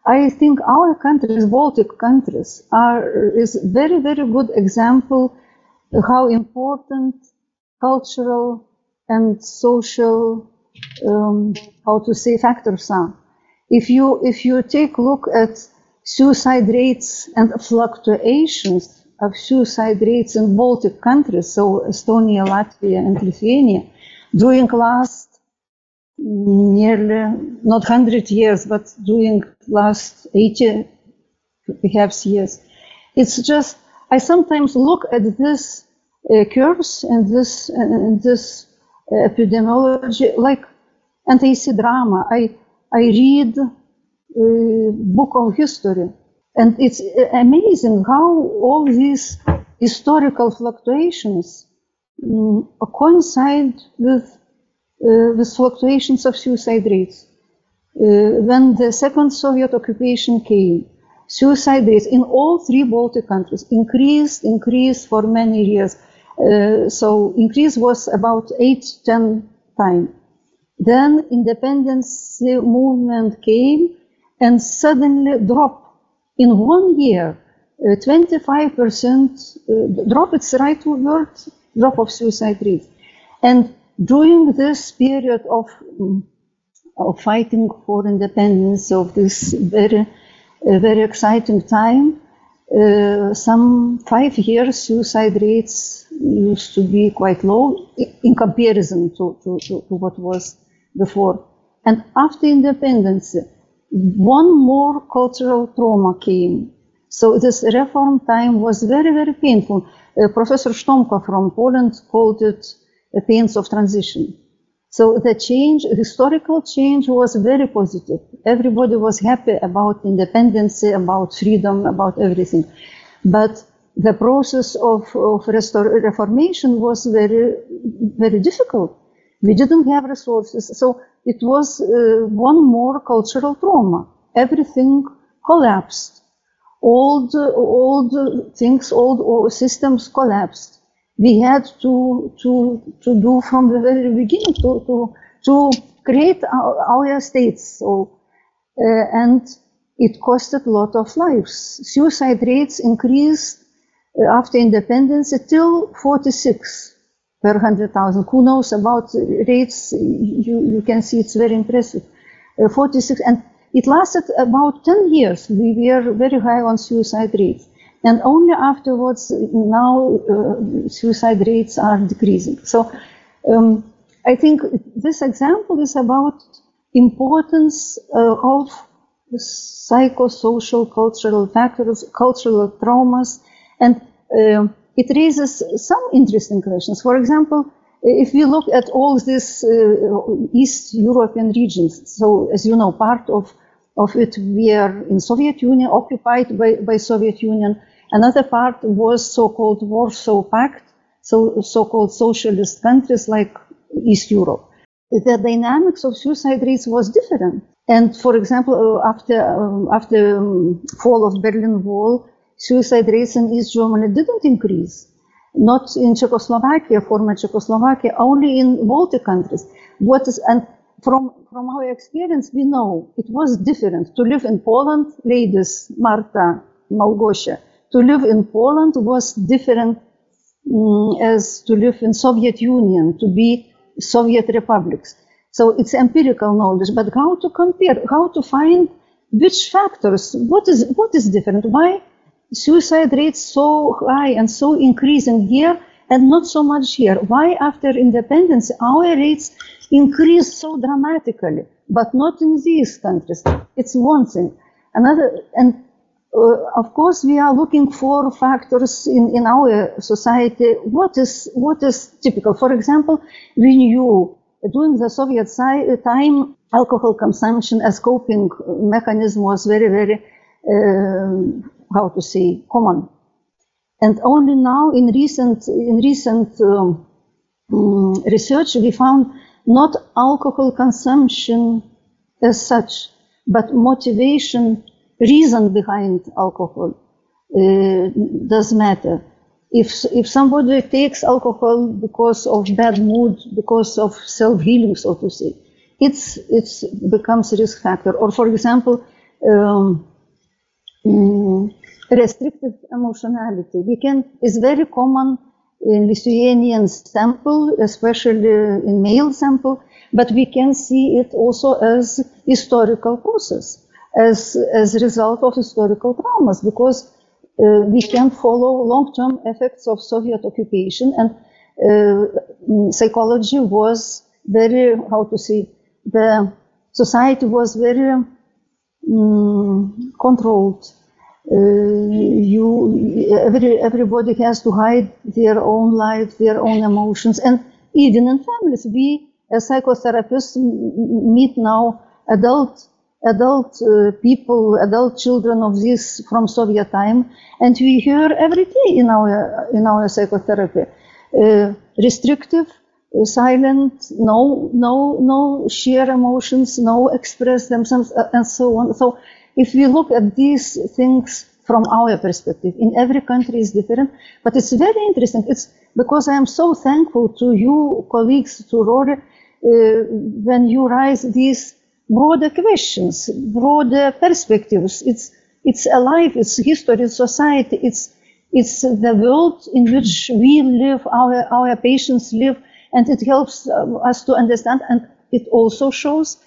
I think our countries, Baltic countries, are is very very good example how important cultural and social um, how to say factors are. If you if you take a look at suicide rates and fluctuations of suicide rates in Baltic countries, so Estonia, Latvia, and Lithuania, during last nearly not 100 years, but during last 80 perhaps years, it's just I sometimes look at this uh, curves and this and this epidemiology like and I see drama. I I read uh, book of history, and it's amazing how all these historical fluctuations um, coincide with uh, with fluctuations of suicide rates. Uh, when the second Soviet occupation came, suicide rates in all three Baltic countries increased, increased for many years. Uh, so increase was about eight, ten times. Then independence movement came and suddenly drop in one year. 25% uh, drop, it's the right word, drop of suicide rate. And during this period of, of fighting for independence, of this very, uh, very exciting time, uh, some five years suicide rates used to be quite low in comparison to, to, to, to what was before. And after independence, one more cultural trauma came. So this reform time was very, very painful. Uh, Professor Sztompka from Poland called it a pains of transition. So the change, historical change was very positive. Everybody was happy about independence, about freedom, about everything. But the process of, of restor- reformation was very, very difficult. We didn't have resources. So it was uh, one more cultural trauma. Everything collapsed. All the things, the systems collapsed we had to to to do from the very beginning to to to create our, our states. So uh, and it costed a lot of lives. Suicide rates increased uh, after independence till 46 per 100,000. Who knows about rates? You, you can see it's very impressive. Uh, 46, and it lasted about 10 years. We were very high on suicide rates and only afterwards now uh, suicide rates are decreasing so um, i think this example is about importance uh, of psychosocial cultural factors cultural traumas and uh, it raises some interesting questions for example if we look at all these uh, east european regions so as you know part of of it we are in soviet union occupied by, by soviet union Another part was so-called Warsaw Pact, so so-called socialist countries like East Europe. The dynamics of suicide rates was different. And for example, uh, after um, after um, fall of Berlin Wall, suicide rates in East Germany didn't increase. Not in Czechoslovakia, former Czechoslovakia, only in Baltic countries. What is and from from our experience, we know it was different to live in Poland. Ladies, Marta, Malgosia, to live in Poland was different um, as to live in Soviet Union, to be Soviet republics. So it's empirical knowledge, but how to compare, how to find which factors, what is, what is different? Why suicide rates so high and so increasing here and not so much here? Why after independence our rates increase so dramatically, but not in these countries? It's one thing. Another, and uh, of course, we are looking for factors in, in our society. What is what is typical? For example, we knew during the Soviet time alcohol consumption as coping mechanism was very, very, uh, how to say, common. And only now in recent, in recent um, um, research, we found not alcohol consumption as such, but motivation, reason behind alcohol uh, does matter. If, if somebody takes alcohol because of bad mood, because of self-healing, so to say, it's, it's becomes a risk factor. Or for example, um, mm, restricted emotionality. We can, is very common in Lithuanian sample, especially in male sample, but we can see it also as historical process, as, as a result of historical traumas, because uh, we can follow long-term effects of Soviet occupation and uh, psychology was very, how to say, the society was very um, controlled. Uh, you, every, everybody has to hide their own life, their own emotions, and even in families, we as psychotherapists meet now adult adult uh, people, adult children of this from Soviet time, and we hear every day in our in our psychotherapy, uh, restrictive, uh, silent, no no no share emotions, no express themselves, uh, and so on. So, if we look at these things from our perspective, in every country is different, but it's very interesting. It's because I am so thankful to you colleagues, to Rory, uh, when you raise these broader questions, broader perspectives. It's it's alive. It's history, it's society. It's it's the world in which we live, our our patients live, and it helps uh, us to understand. And it also shows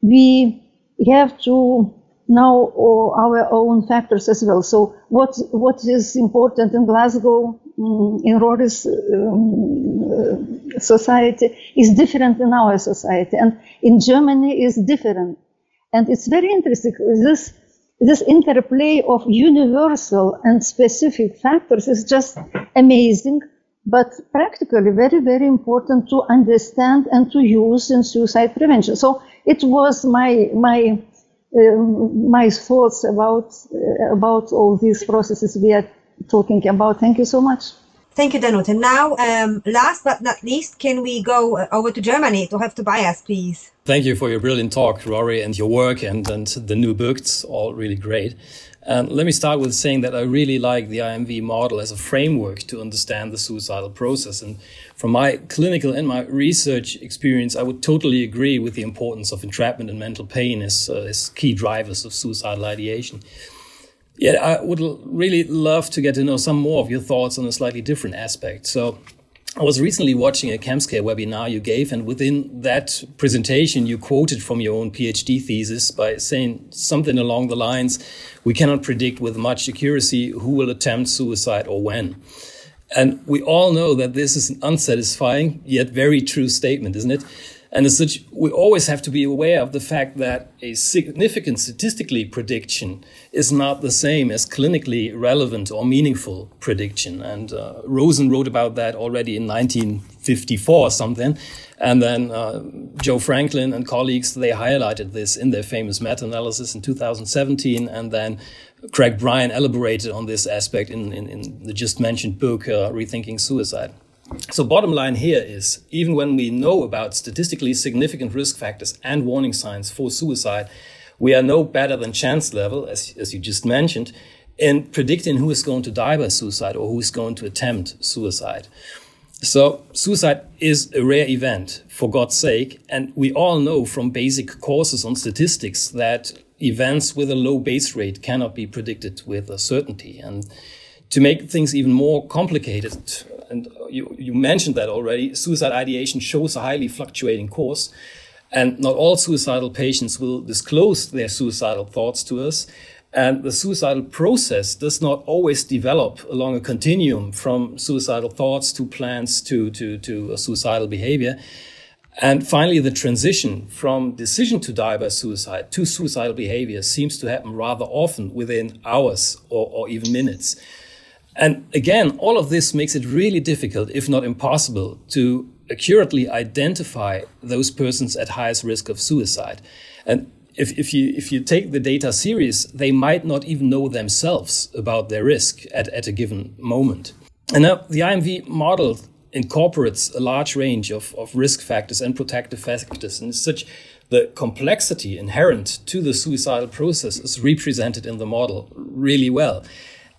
we have to know our own factors as well. So what what is important in Glasgow, mm, in Rory's um, uh, society, is different in our society, and in Germany is different. And it's very interesting. This this interplay of universal and specific factors is just amazing, but practically very, very important to understand and to use in suicide prevention. So it was my my my thoughts about uh, about all these processes we are talking about. Thank you so much. Thank you, Danut. And now, um, last but not least, can we go uh, over to Germany to have Tobias, please? Thank you for your brilliant talk, Rory, and your work and, and the new books, all really great. And let me start with saying that I really like the IMV model as a framework to understand the suicidal process. And from my clinical and my research experience, I would totally agree with the importance of entrapment and mental pain as, uh, as key drivers of suicidal ideation. Yet I would really love to get to know some more of your thoughts on a slightly different aspect. So, I was recently watching a CAMSCare webinar you gave, and within that presentation, you quoted from your own PhD thesis by saying something along the lines We cannot predict with much accuracy who will attempt suicide or when. And we all know that this is an unsatisfying yet very true statement, isn't it? And as such, we always have to be aware of the fact that a significant statistically prediction is not the same as clinically relevant or meaningful prediction. And uh, Rosen wrote about that already in 1954 or something. And then uh, Joe Franklin and colleagues, they highlighted this in their famous meta-analysis in 2017. And then Craig Bryan elaborated on this aspect in, in, in the just mentioned book, uh, Rethinking Suicide. So bottom line here is, even when we know about statistically significant risk factors and warning signs for suicide, we are no better than chance level, as, as you just mentioned, in predicting who is going to die by suicide or who is going to attempt suicide. So suicide is a rare event, for God's sake, and we all know from basic courses on statistics that events with a low base rate cannot be predicted with a certainty. And to make things even more complicated, and you, you mentioned that already, suicide ideation shows a highly fluctuating course. And not all suicidal patients will disclose their suicidal thoughts to us. And the suicidal process does not always develop along a continuum from suicidal thoughts to plans to, to, to suicidal behavior. And finally, the transition from decision to die by suicide to suicidal behavior seems to happen rather often within hours or, or even minutes. And again, all of this makes it really difficult, if not impossible, to accurately identify those persons at highest risk of suicide. And if, if, you, if you take the data serious, they might not even know themselves about their risk at, at a given moment. And now the IMV model incorporates a large range of, of risk factors and protective factors, and such the complexity inherent to the suicidal process is represented in the model really well.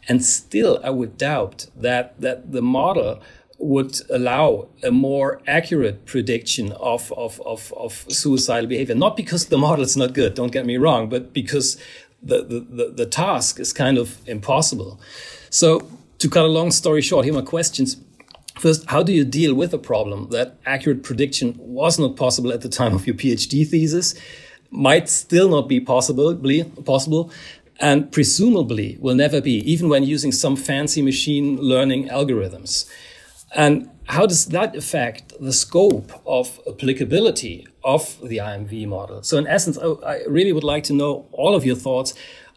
And still, I would doubt that, that the model would allow a more accurate prediction of, of, of, of suicidal behavior. Not because the model is not good, don't get me wrong, but because the, the, the, task is kind of impossible. So, to cut a long story short, here are my questions. First, how do you deal with the problem that accurate prediction was not possible at the time of your PhD thesis, might still not be possible, possible, and presumably will never be, even when using some fancy machine learning algorithms? And how does that affect the scope of applicability of the IMV model? So, in essence, I really would like to know all of your thoughts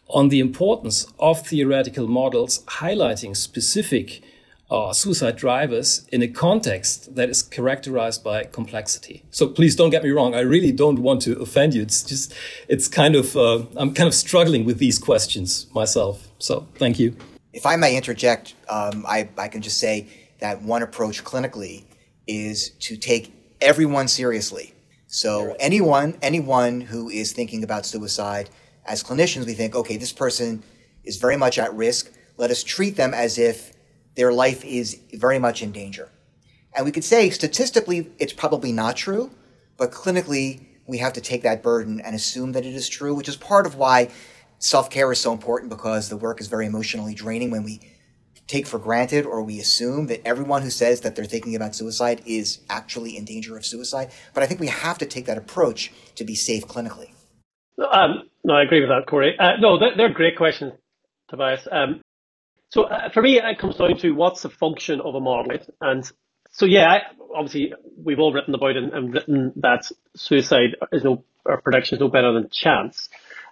on the importance of theoretical models highlighting specific uh, suicide drivers in a context that is characterized by complexity. So please don't get me wrong. I really don't want to offend you. It's just, it's kind of, uh, I'm kind of struggling with these questions myself. So thank you. If I may interject, um, I, I can just say that one approach clinically is to take everyone seriously. So anyone, anyone who is thinking about suicide, as clinicians, we think, okay, this person is very much at risk. Let us treat them as if their life is very much in danger. And we could say statistically, it's probably not true, but clinically, we have to take that burden and assume that it is true, which is part of why self care is so important because the work is very emotionally draining when we take for granted or we assume that everyone who says that they're thinking about suicide is actually in danger of suicide. But I think we have to take that approach to be safe clinically. Um, no, I agree with that, Cory. Uh, no, they're, they're, great questions, Tobias. Um, so uh, for me, it comes down to what's the function of a model, and so yeah, I, obviously we've all written about and, and, written that suicide is no or prediction is no better than chance,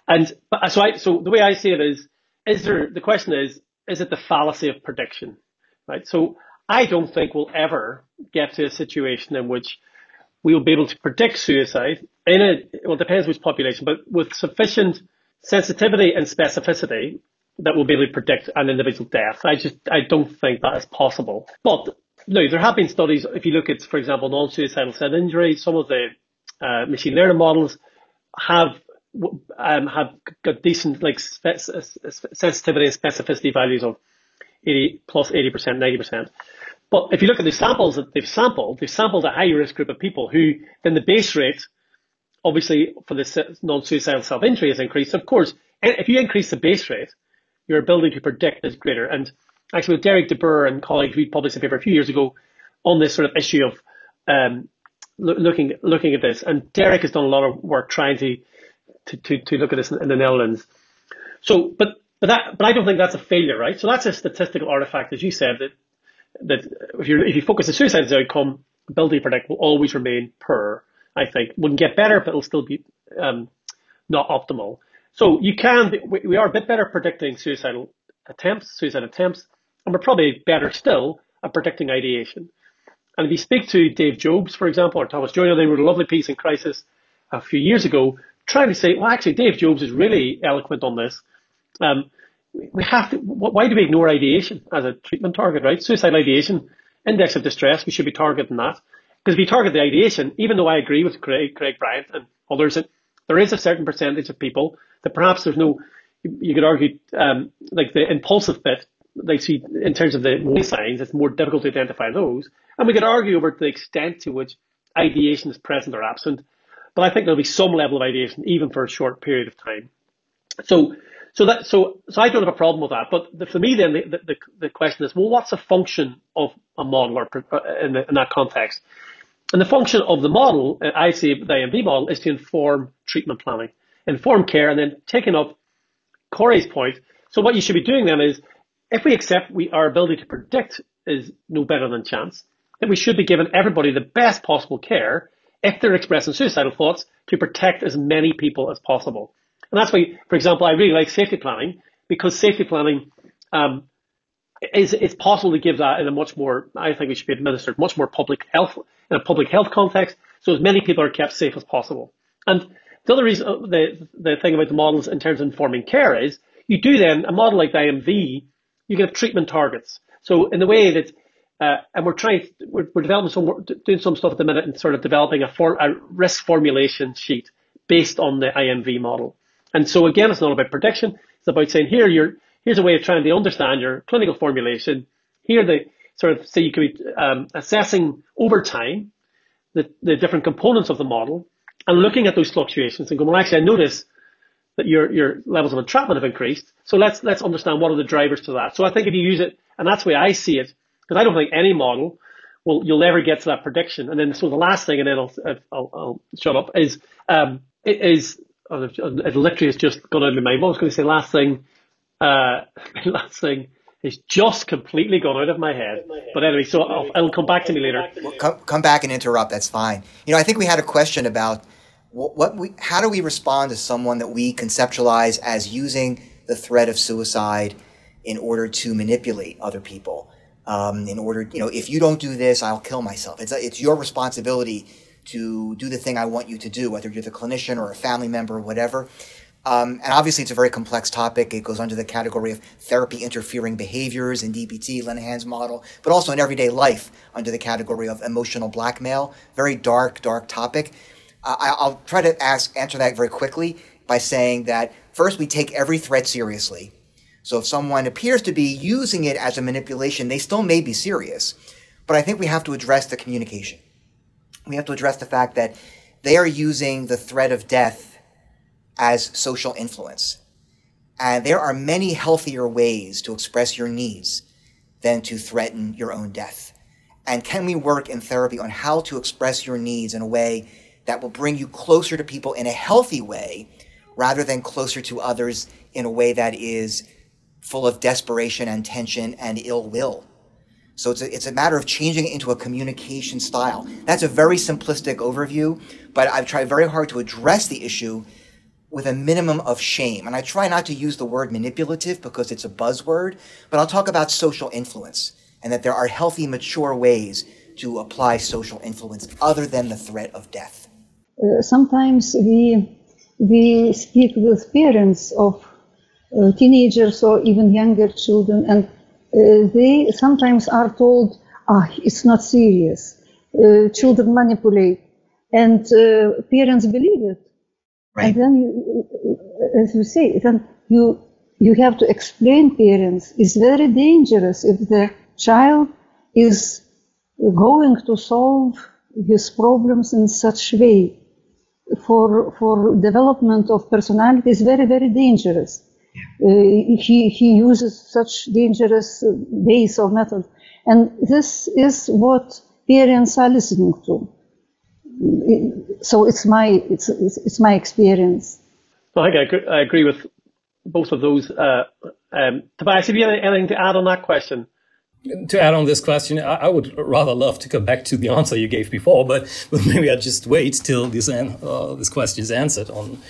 and so I so the way I see it is is there the question is is it the fallacy of prediction, right? So I don't think we'll ever get to a situation in which we will be able to predict suicide in a well it depends which population, but with sufficient sensitivity and specificity that we'll be able to predict an individual death. I just I don't think that is possible. But no, there have been studies. If you look at, for example, non-suicidal self injury, some of the uh, machine learning models have um, have got decent like sensitivity and specificity values of 80 plus 80 percent, 90 percent. But if you look at the samples that they've sampled, they've sampled a high risk group of people who then the base rate, obviously for the non-suicidal self-injury has increased. Of course, if you increase the base rate, your ability to predict is greater. And actually, with Derek De Beurs and colleagues, we published a paper a few years ago on this sort of issue of um, lo- looking looking at this. And Derek has done a lot of work trying to to, to, to look at this in, the Netherlands. So, but but that but I don't think that's a failure, right? So that's a statistical artifact, as you said, that that if you if you focus as the outcome, ability to predict will always remain poor. I think wouldn't get better, but it'll still be um, not optimal. So you can, we are a bit better predicting suicidal attempts, suicide attempts, and we're probably better still at predicting ideation. And if you speak to Dave Jobes, for example, or Thomas Joiner, they wrote a lovely piece in Crisis a few years ago, trying to say, well, actually, Dave Jobes is really eloquent on this. Um, we have to, why do we ignore ideation as a treatment target, right? Suicidal ideation, index of distress, we should be targeting that. Because if you target the ideation, even though I agree with Craig, Craig Bryan and others that there is a certain percentage of people that perhaps there's no, you could argue, um, like the impulsive bit, they see in terms of the signs, it's more difficult to identify those. And we could argue over the extent to which ideation is present or absent. But I think there'll be some level of ideation even for a short period of time. So, so that, so, so I don't have a problem with that. But the, for me, then the, the, the question is, well, what's the function of a model or uh, in, the, in that context? And the function of the model, uh, I see the IMV model, is to inform treatment planning informed care, and then taking up Cory's point. So what you should be doing then is, if we accept we our ability to predict is no better than chance, then we should be giving everybody the best possible care if they're expressing suicidal thoughts to protect as many people as possible. And that's why, for example, I really like safety planning because safety planning um, is it's possible to give that in a much more, I think it should be administered much more public health, in a public health context, so as many people are kept safe as possible. And the other reason, the, the thing about the models in terms of informing care is, you do then, a model like the IMV, you get treatment targets. So in the way that, uh, and we're trying, we're, we're developing some, doing some stuff at the minute and sort of developing a, for, a risk formulation sheet based on the IMV model. And so again, it's not about prediction. It's about saying here, you're, here's a way of trying to understand your clinical formulation. Here, the sort of say you could be um, assessing over time the, the different components of the model and looking at those fluctuations and going, well, actually, I notice that your your levels of entrapment have increased. So let's let's understand what are the drivers to that. So I think if you use it, and that's the way I see it, because I don't think any model will you'll ever get to that prediction. And then so the last thing, and then I'll I'll, I'll shut up is um is oh, it literally has just gone out of my mind. What I was going to say last thing, uh, last thing is just completely gone out of my head. But anyway, so I'll, it'll come back to me later. Well, come, come back and interrupt. That's fine. You know, I think we had a question about what, what we, how do we respond to someone that we conceptualize as using the threat of suicide in order to manipulate other people? Um, in order, you know, if you don't do this, I'll kill myself. It's, it's your responsibility to do the thing I want you to do, whether you're the clinician or a family member or whatever. Um, and obviously, it's a very complex topic. It goes under the category of therapy interfering behaviors in DBT, Linehan's model, but also in everyday life under the category of emotional blackmail. Very dark, dark topic. I'll try to ask, answer that very quickly by saying that first, we take every threat seriously. So if someone appears to be using it as a manipulation, they still may be serious. But I think we have to address the communication. We have to address the fact that they are using the threat of death as social influence. And there are many healthier ways to express your needs than to threaten your own death. And can we work in therapy on how to express your needs in a way that will bring you closer to people in a healthy way rather than closer to others in a way that is full of desperation and tension and ill will. So it's a, it's a matter of changing it into a communication style. That's a very simplistic overview, but I've tried very hard to address the issue with a minimum of shame. And I try not to use the word manipulative because it's a buzzword, but I'll talk about social influence and that there are healthy, mature ways to apply social influence other than the threat of death. Uh, sometimes we we speak with parents of uh, teenagers or even younger children, and uh, they sometimes are told, "Ah, it's not serious." Uh, children manipulate, and uh, parents believe it. Right. And then, you, as you say, then you you have to explain parents. It's very dangerous if the child is going to solve his problems in such way for for development of personality is very very dangerous. Yeah. Uh, he he uses such dangerous ways or methods, and this is what parents are listening to. So it's my it's it's, it's my experience. I think I agree, I agree with both of those. Uh, um, Tobias, have you anything to add on that question? to add on this question, I, I, would rather love to come back to the answer you gave before, but, but maybe I just wait till this an, uh, this question is answered. On,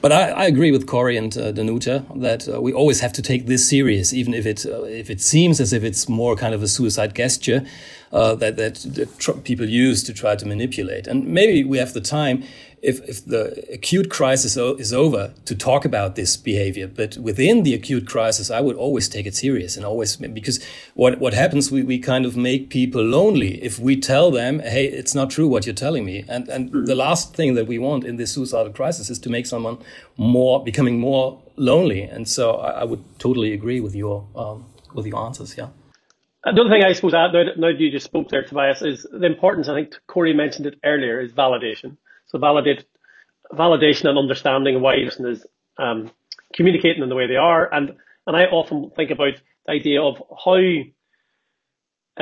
but I, I agree with Cory and uh, Danuta that uh, we always have to take this serious, even if it uh, if it seems as if it's more kind of a suicide gesture uh, that that, that people use to try to manipulate. And maybe we have the time if, if the acute crisis is over to talk about this behavior. But within the acute crisis, I would always take it serious and always, because what, what happens, we, we kind of make people lonely if we tell them, hey, it's not true what you're telling me. And, and hmm. the last thing that we want in this suicidal crisis is to make someone more, becoming more lonely. And so I, I would totally agree with your, um, with your answers. Yeah. Uh, Another thing I suppose, uh, now that you just spoke there, Tobias, is the importance, I think Cory mentioned it earlier, is validation. So validate, validation and understanding of why is um, communicating in the way they are. And, and I often think about the idea of how,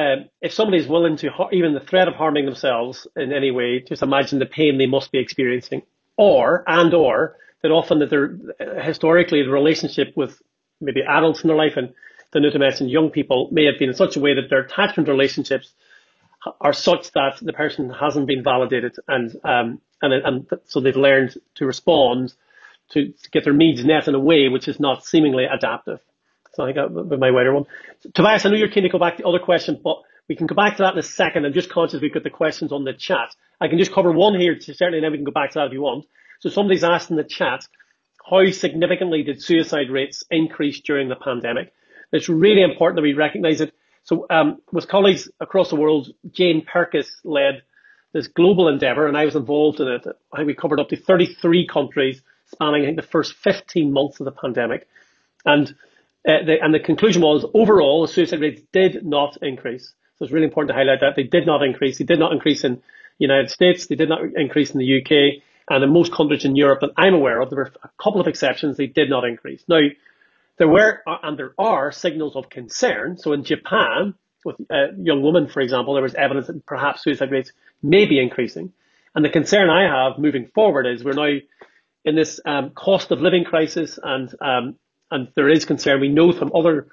uh, if somebody is willing to, even the threat of harming themselves in any way, just imagine the pain they must be experiencing. Or, and or, that often that they're, historically, the relationship with maybe adults in their life and the new to mention young people may have been in such a way that their attachment relationships are such that the person hasn't been validated and um, and and so they've learned to respond to, to get their needs met in a way which is not seemingly adaptive. So I think my wider one. Tobias, I know you're keen to go back to the other question, but we can go back to that in a second. I'm just conscious we've got the questions on the chat. I can just cover one here, certainly, and then we can go back to that if you want. So somebody's asked in the chat, how significantly did suicide rates increase during the pandemic? It's really important that we recognise it. So um, with colleagues across the world, Jane Pirkis led this global endeavour, and I was involved in it. I think we covered up to 33 countries, spanning I think the first 15 months of the pandemic, and uh, the, and the conclusion was overall the suicide rates did not increase. So it's really important to highlight that they did not increase. They did not increase in the United States. They did not increase in the UK. And in most countries in Europe that I'm aware of, there were a couple of exceptions. They did not increase. Now, there were and there are signals of concern. So in Japan, with a young woman, for example, there was evidence that perhaps suicide rates may be increasing. And the concern I have moving forward is we're now in this um, cost of living crisis and um, and there is concern. We know from other,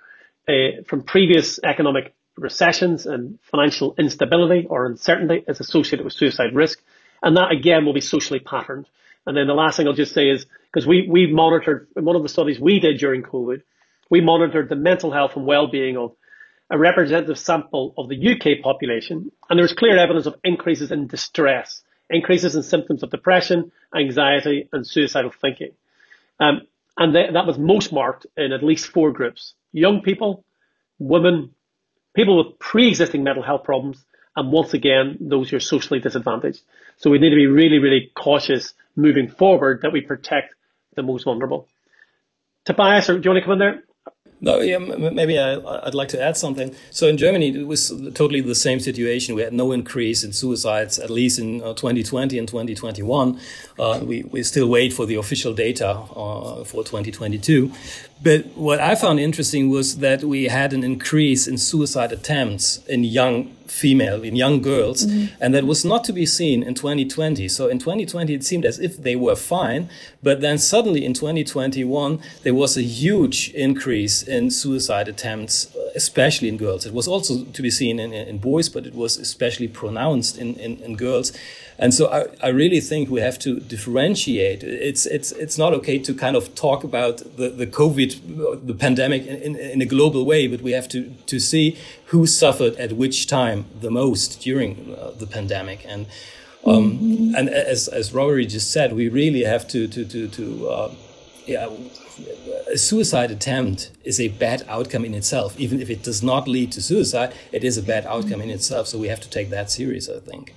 uh, from previous economic recessions and financial instability or uncertainty is associated with suicide risk. And that again will be socially patterned. And then the last thing I'll just say is, because we, we monitored, in one of the studies we did during COVID, we monitored the mental health and well-being of a representative sample of the UK population, and there was clear evidence of increases in distress, increases in symptoms of depression, anxiety, and suicidal thinking. Um, and th- that was most marked in at least four groups young people, women, people with pre existing mental health problems, and once again, those who are socially disadvantaged. So we need to be really, really cautious moving forward that we protect the most vulnerable. Tobias, or do you want to come in there? No, yeah, maybe I, would like to add something. So in Germany, it was totally the same situation. We had no increase in suicides, at least in uh, 2020 and 2021. Uh, we, we still wait for the official data uh, for 2022. But what I found interesting was that we had an increase in suicide attempts in young female, in young girls, mm-hmm. and that was not to be seen in 2020. So in 2020, it seemed as if they were fine, but then suddenly in 2021, there was a huge increase in suicide attempts, especially in girls. It was also to be seen in, in boys, but it was especially pronounced in, in, in girls. And so I, I really think we have to differentiate. It's, it's, it's not okay to kind of talk about the, the COVID, the pandemic in, in, a global way, but we have to, to see who suffered at which time the most during uh, the pandemic. And, um, mm-hmm. and as, as Rory just said, we really have to, to, to, to uh, yeah, a suicide attempt is a bad outcome in itself. Even if it does not lead to suicide, it is a bad outcome in itself. So we have to take that serious, I think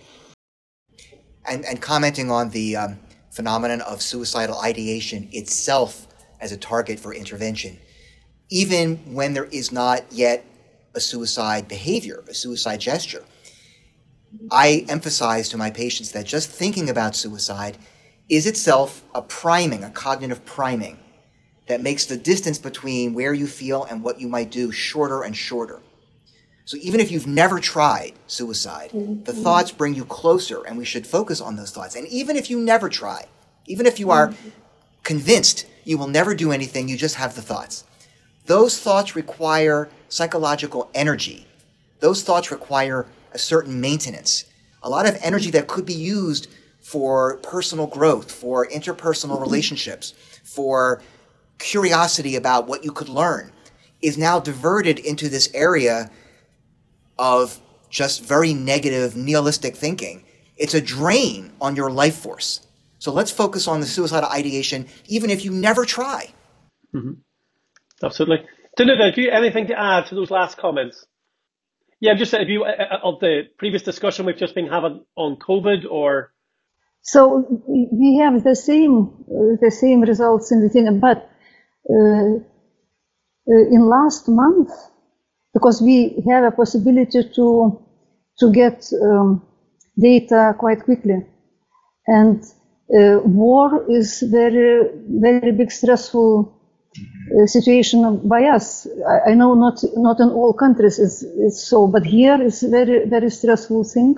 and, and commenting on the um, phenomenon of suicidal ideation itself as a target for intervention, even when there is not yet a suicide behavior, a suicide gesture. I emphasize to my patients that just thinking about suicide is itself a priming, a cognitive priming that makes the distance between where you feel and what you might do shorter and shorter. So even if you've never tried suicide, mm-hmm. the thoughts bring you closer, and we should focus on those thoughts. And even if you never try, even if you are mm-hmm. convinced you will never do anything, you just have the thoughts. Those thoughts require psychological energy. Those thoughts require a certain maintenance, a lot of energy that could be used for personal growth, for interpersonal mm-hmm. relationships, for curiosity about what you could learn, is now diverted into this area of just very negative nihilistic thinking. It's a drain on your life force. So let's focus on the suicidal ideation, even if you never try. Mm-hmm. Absolutely. Danuta, do you anything to add to those last comments? Yeah, I'm just if you uh, uh, of the previous discussion we've just been having on COVID, or so we have the same uh, the same results in the thing, but uh, uh, in last month because we have a possibility to to get um, data quite quickly. And uh, war is very very big stressful uh, situation by us. I, I, know not not in all countries is is so, but here is very very stressful thing.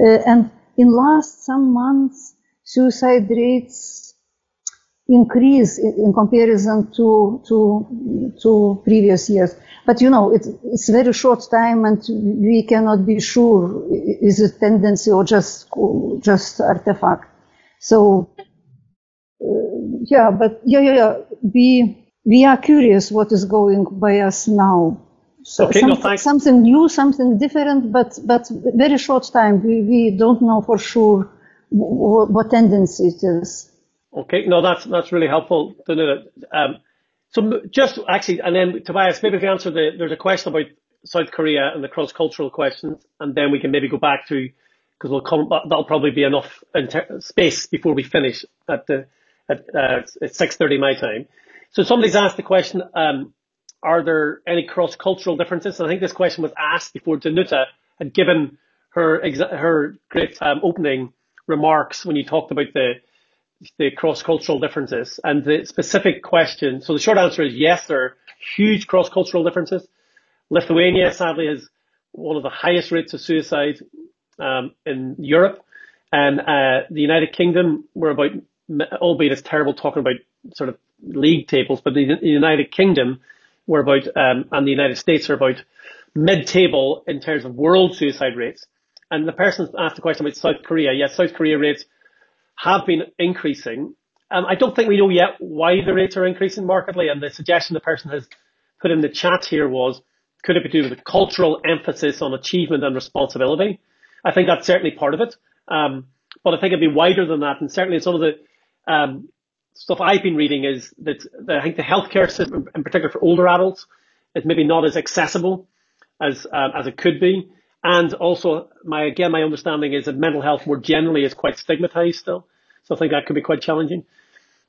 Uh, and in last some months, suicide rates increase in, comparison to to to previous years. But you know, it's, it's very short time, and we cannot be sure is it tendency or just just artifact. So uh, yeah, but yeah, yeah, yeah. We we are curious what is going by us now. So okay, some, no, something new, something different, but but very short time. We, we don't know for sure what, what tendency it is. Okay, no, that's that's really helpful. Um, so just actually, and then Tobias, maybe if you answer the, there's a question about South Korea and the cross-cultural questions, and then we can maybe go back to, because we'll come, that'll probably be enough inter- space before we finish at the, at, uh, at 6.30 my time. So somebody's asked the question, um, are there any cross-cultural differences? And I think this question was asked before Danuta had given her, exa- her great um, opening remarks when you talked about the, the cross-cultural differences and the specific question. So the short answer is yes, there are huge cross-cultural differences. Lithuania sadly has one of the highest rates of suicide um, in Europe, and uh, the United Kingdom we're about, albeit it's terrible talking about sort of league tables, but the, United Kingdom we're about, um, and the United States are about mid-table in terms of world suicide rates. And the person asked the question about South Korea. Yes, South Korea rates have been increasing. Um, I don't think we know yet why the rates are increasing markedly. And the suggestion the person has put in the chat here was, could it be due to the cultural emphasis on achievement and responsibility? I think that's certainly part of it. Um, but I think it'd be wider than that. And certainly some of the um, stuff I've been reading is that the, I think the healthcare system, in particular for older adults, is maybe not as accessible as um, as it could be. And also, my again, my understanding is that mental health more generally is quite stigmatized still. So I think that could be quite challenging.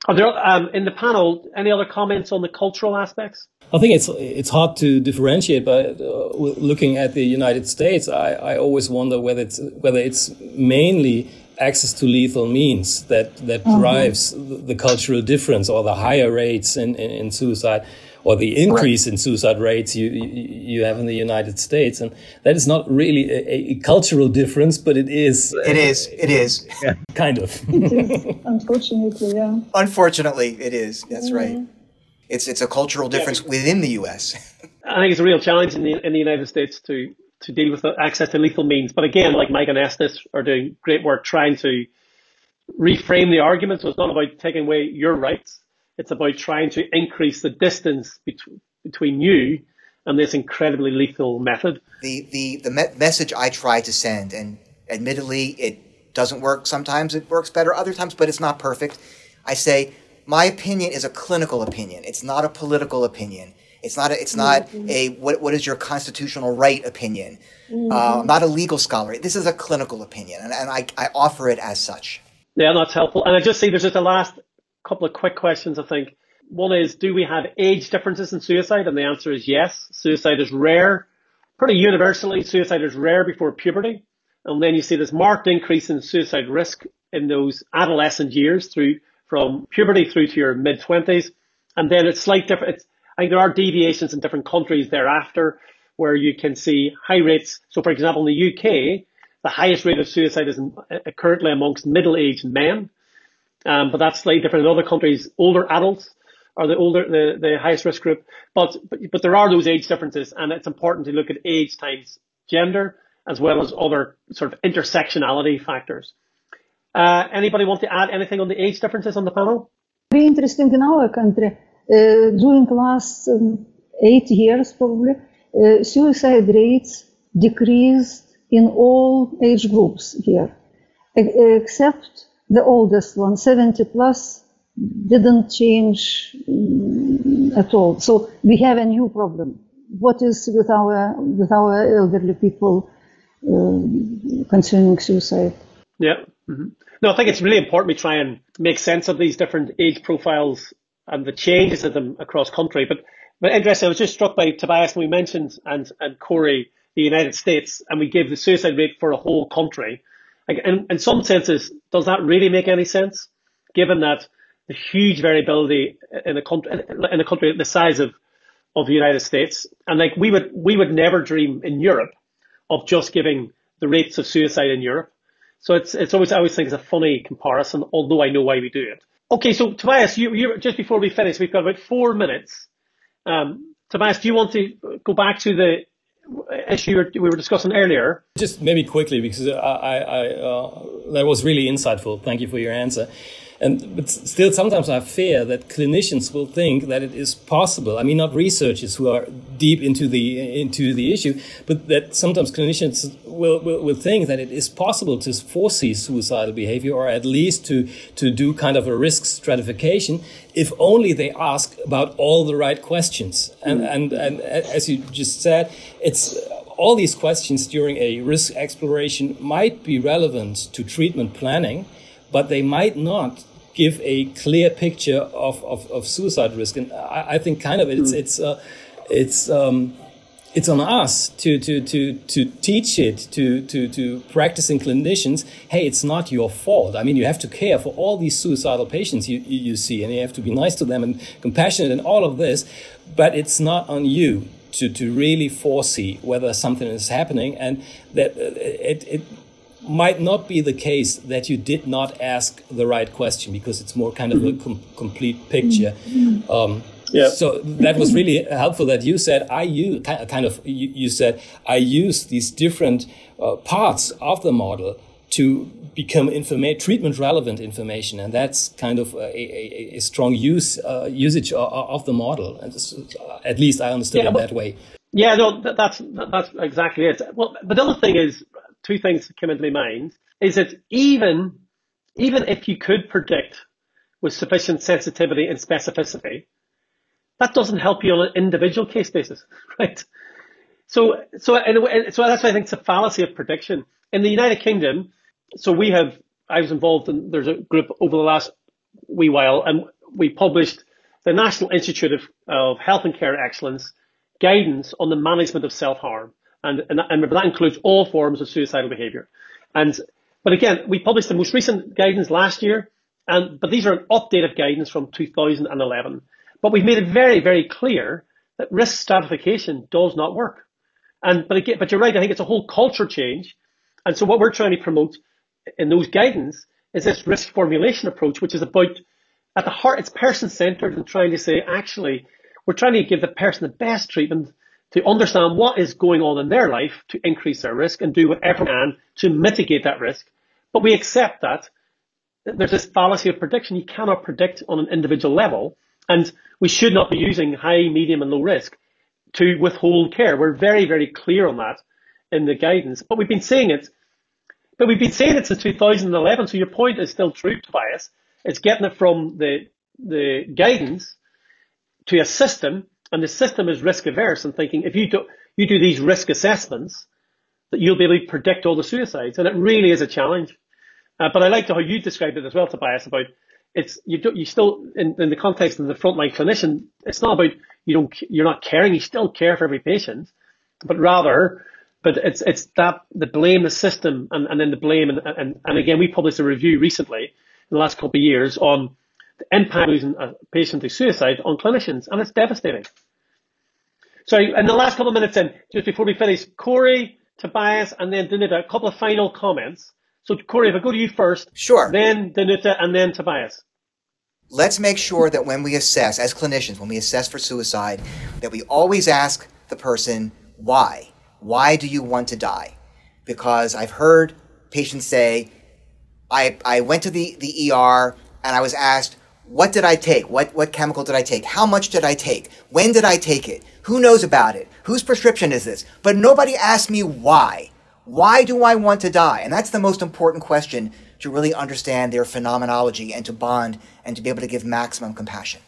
Are there um, in the panel any other comments on the cultural aspects? I think it's it's hard to differentiate, but uh, looking at the United States, I, I always wonder whether it's whether it's mainly access to lethal means that that mm-hmm. drives the cultural difference or the higher rates in, in, in suicide or the increase right. in suicide rates you, you have in the United States, and that is not really a, a cultural difference, but it is. It is. It is. Yeah, kind of. it is. Unfortunately, yeah. Unfortunately, it is. That's right. It's it's a cultural difference yeah. within the U.S. I think it's a real challenge in the in the United States to to deal with access to lethal means. But again, like Mike Anestis are doing great work trying to reframe the argument. So it's not about taking away your rights. It's about trying to increase the distance between, between you and this incredibly lethal method. The, the, the me- message I try to send, and admittedly, it doesn't work. Sometimes it works better, other times, but it's not perfect. I say, my opinion is a clinical opinion. It's not a political opinion. It's not a, it's not mm-hmm. a what, what is your constitutional right opinion. Mm-hmm. Uh, I'm not a legal scholar. This is a clinical opinion, and, and I, I offer it as such. Yeah, that's helpful. And I just see there's just a last couple of quick questions, I think. One is, do we have age differences in suicide? And the answer is yes. Suicide is rare. Pretty universally, suicide is rare before puberty. And then you see this marked increase in suicide risk in those adolescent years through from puberty through to your mid twenties. And then it's slight different. It's, I think there are deviations in different countries thereafter where you can see high rates. So for example, in the UK, the highest rate of suicide is uh, currently amongst middle-aged men. Um, but that's slightly different in other countries. Older adults are the older, the, the highest risk group. But, but, but there are those age differences and it's important to look at age times gender as well as other sort of intersectionality factors. Uh, anybody want to add anything on the age differences on the panel? Very interesting in our country. Uh, during last um, eight years, probably, uh, suicide rates decreased in all age groups here, except the oldest one, 70 plus, didn't change mm, at all. So we have a new problem. What is with our with our elderly people uh, concerning suicide? Yeah. Mm-hmm. No, I think it's really important we try and make sense of these different age profiles and the changes of them across country. But but interesting, I was just struck by Tobias when we mentioned and and Cory the United States, and we gave the suicide rate for a whole country. Like, in, in some senses, does that really make any sense? Given that the huge variability in a country, in a country the size of, of the United States, and like we would, we would never dream in Europe of just giving the rates of suicide in Europe. So it's, it's always, I always think it's a funny comparison, although I know why we do it. Okay, so Tobias, you, you just before we finish, we've got about four minutes. Um, Tobias, do you want to go back to the issue we were discussing earlier. Just maybe quickly, because I, I uh, that was really insightful. Thank you for your answer. And but still, sometimes I fear that clinicians will think that it is possible. I mean, not researchers who are deep into the into the issue, but that sometimes clinicians will, will, will think that it is possible to foresee suicidal behavior, or at least to to do kind of a risk stratification, if only they ask about all the right questions. And mm. and and as you just said, it's all these questions during a risk exploration might be relevant to treatment planning, but they might not give a clear picture of, of, of suicide risk. And I, I, think kind of it's, mm. it's, uh, it's, um, it's on us to, to, to, to teach it to, to, to practicing clinicians. Hey, it's not your fault. I mean, you have to care for all these suicidal patients you, you see, and you have to be nice to them and compassionate and all of this, but it's not on you to, to really foresee whether something is happening and that uh, it, it might not be the case that you did not ask the right question because it's more kind of a com complete picture. Um, yeah. So that was really helpful that you said I use kind of you, you said I use these different uh, parts of the model to become informa- treatment relevant information, and that's kind of a, a, a strong use uh, usage of, of, the model. And this, uh, at least I understood yeah, it that way. Yeah, no, that's that's exactly it. Well, but the other thing is, two things that came into my mind is that even even if you could predict with sufficient sensitivity and specificity, that doesn't help you on an individual case basis, right? So, so, and, so that's why I think it's a fallacy of prediction. In the United Kingdom, so we have, I was involved in, there's a group over the last wee while, and we published the National Institute of, of Health and Care Excellence guidance on the management of self-harm. And, and, and that includes all forms of suicidal behavior. And, but again, we published the most recent guidance last year, and, but these are an updated guidance from 2011. But we've made it very, very clear that risk stratification does not work. And, but again, but you're right, I think it's a whole culture change. And so what we're trying to promote in those guidance is this risk formulation approach, which is about at the heart, it's person centered and trying to say, actually, we're trying to give the person the best treatment to understand what is going on in their life to increase their risk and do whatever can to mitigate that risk. But we accept that there's this fallacy of prediction. You cannot predict on an individual level, and we should not be using high, medium, and low risk to withhold care. We're very, very clear on that in the guidance, but we've been saying it. But we've been saying it since 2011. So your point is still true, Tobias. It's getting it from the the guidance to a system and the system is risk averse and thinking if you do, you do these risk assessments, that you'll be able to predict all the suicides. And it really is a challenge. Uh, but I liked how you described it as well, Tobias, about it's, you do, you still, in, in the context of the frontline clinician, it's not about you don't, you're not caring, you still care for every patient, but rather, but it's, it's that, the blame the system and, and then the blame, and, and, and again, we published a review recently in the last couple of years on the impact of losing a patient to suicide on clinicians, and it's devastating. So, in the last couple of minutes in, just before we finish, Cory, Tobias, and then Danuta, a couple of final comments. So Cory, if I go to you first. Sure. Then Danuta, and then Tobias. Let's make sure that when we assess, as clinicians, when we assess for suicide, that we always ask the person, why? Why do you want to die? Because I've heard patients say, I, I went to the, the ER and I was asked, what did I take? What, what chemical did I take? How much did I take? When did I take it? Who knows about it? Whose prescription is this? But nobody asked me why. Why do I want to die? And that's the most important question to really understand their phenomenology and to bond and to be able to give maximum compassion.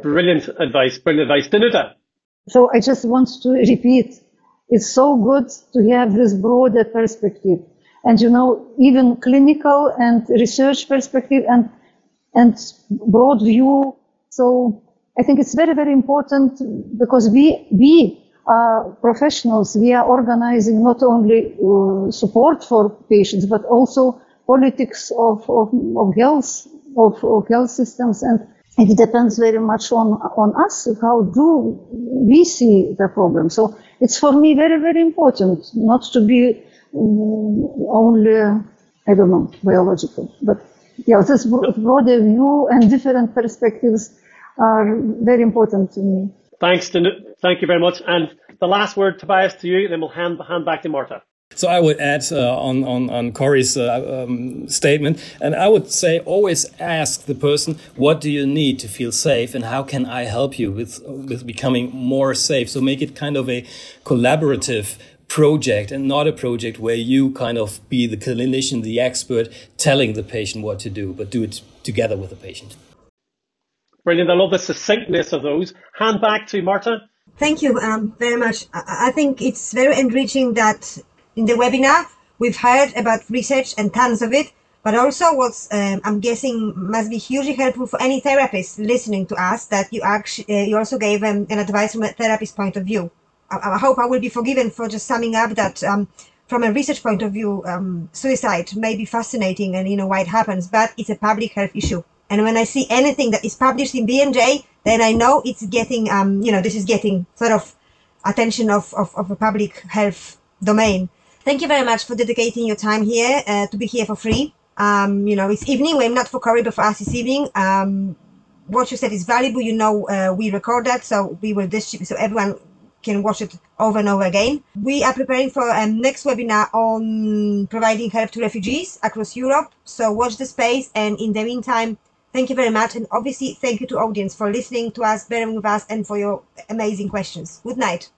Brilliant advice. Brilliant advice. Danuta. So I just want to repeat it's so good to have this broader perspective. And you know, even clinical and research perspective and and broad view. So I think it's very, very important because we, we are professionals. We are organizing not only uh, support for patients, but also politics of, of, of health, of, of health systems. And it depends very much on, on us. How do we see the problem? So it's for me very, very important not to be um, only, I don't know, biological, but yeah, this broader view and different perspectives are very important to me. Thanks, thank you very much. And the last word, Tobias, to you, then we'll hand, hand back to Marta. So I would add uh, on, on, on Cory's uh, um, statement, and I would say always ask the person, what do you need to feel safe and how can I help you with, with becoming more safe? So make it kind of a collaborative project and not a project where you kind of be the clinician, the expert telling the patient what to do, but do it together with the patient. Brilliant. I love the succinctness of those. Hand back to Marta. Thank you um, very much. I, I think it's very enriching that in the webinar we've heard about research and tons of it, but also what's um, I'm guessing must be hugely helpful for any therapist listening to us that you actually uh, you also gave um, an advice from a therapist point of view. I, I, hope I will be forgiven for just summing up that um, from a research point of view, um, suicide may be fascinating and you know why it happens, but it's a public health issue. And when I see anything that is published in BMJ, then I know it's getting, um, you know, this is getting sort of attention of, of, of a public health domain. Thank you very much for dedicating your time here uh, to be here for free. Um, you know, it's evening. We're not for Cory, but for us it's evening. Um, what you said is valuable. You know, uh, we record that, so we will distribute, so everyone can watch it over and over again. We are preparing for a next webinar on providing help to refugees across Europe. So watch the space. And in the meantime, Thank you very much. And obviously, thank you to audience for listening to us, bearing with us, and for your amazing questions. Good night.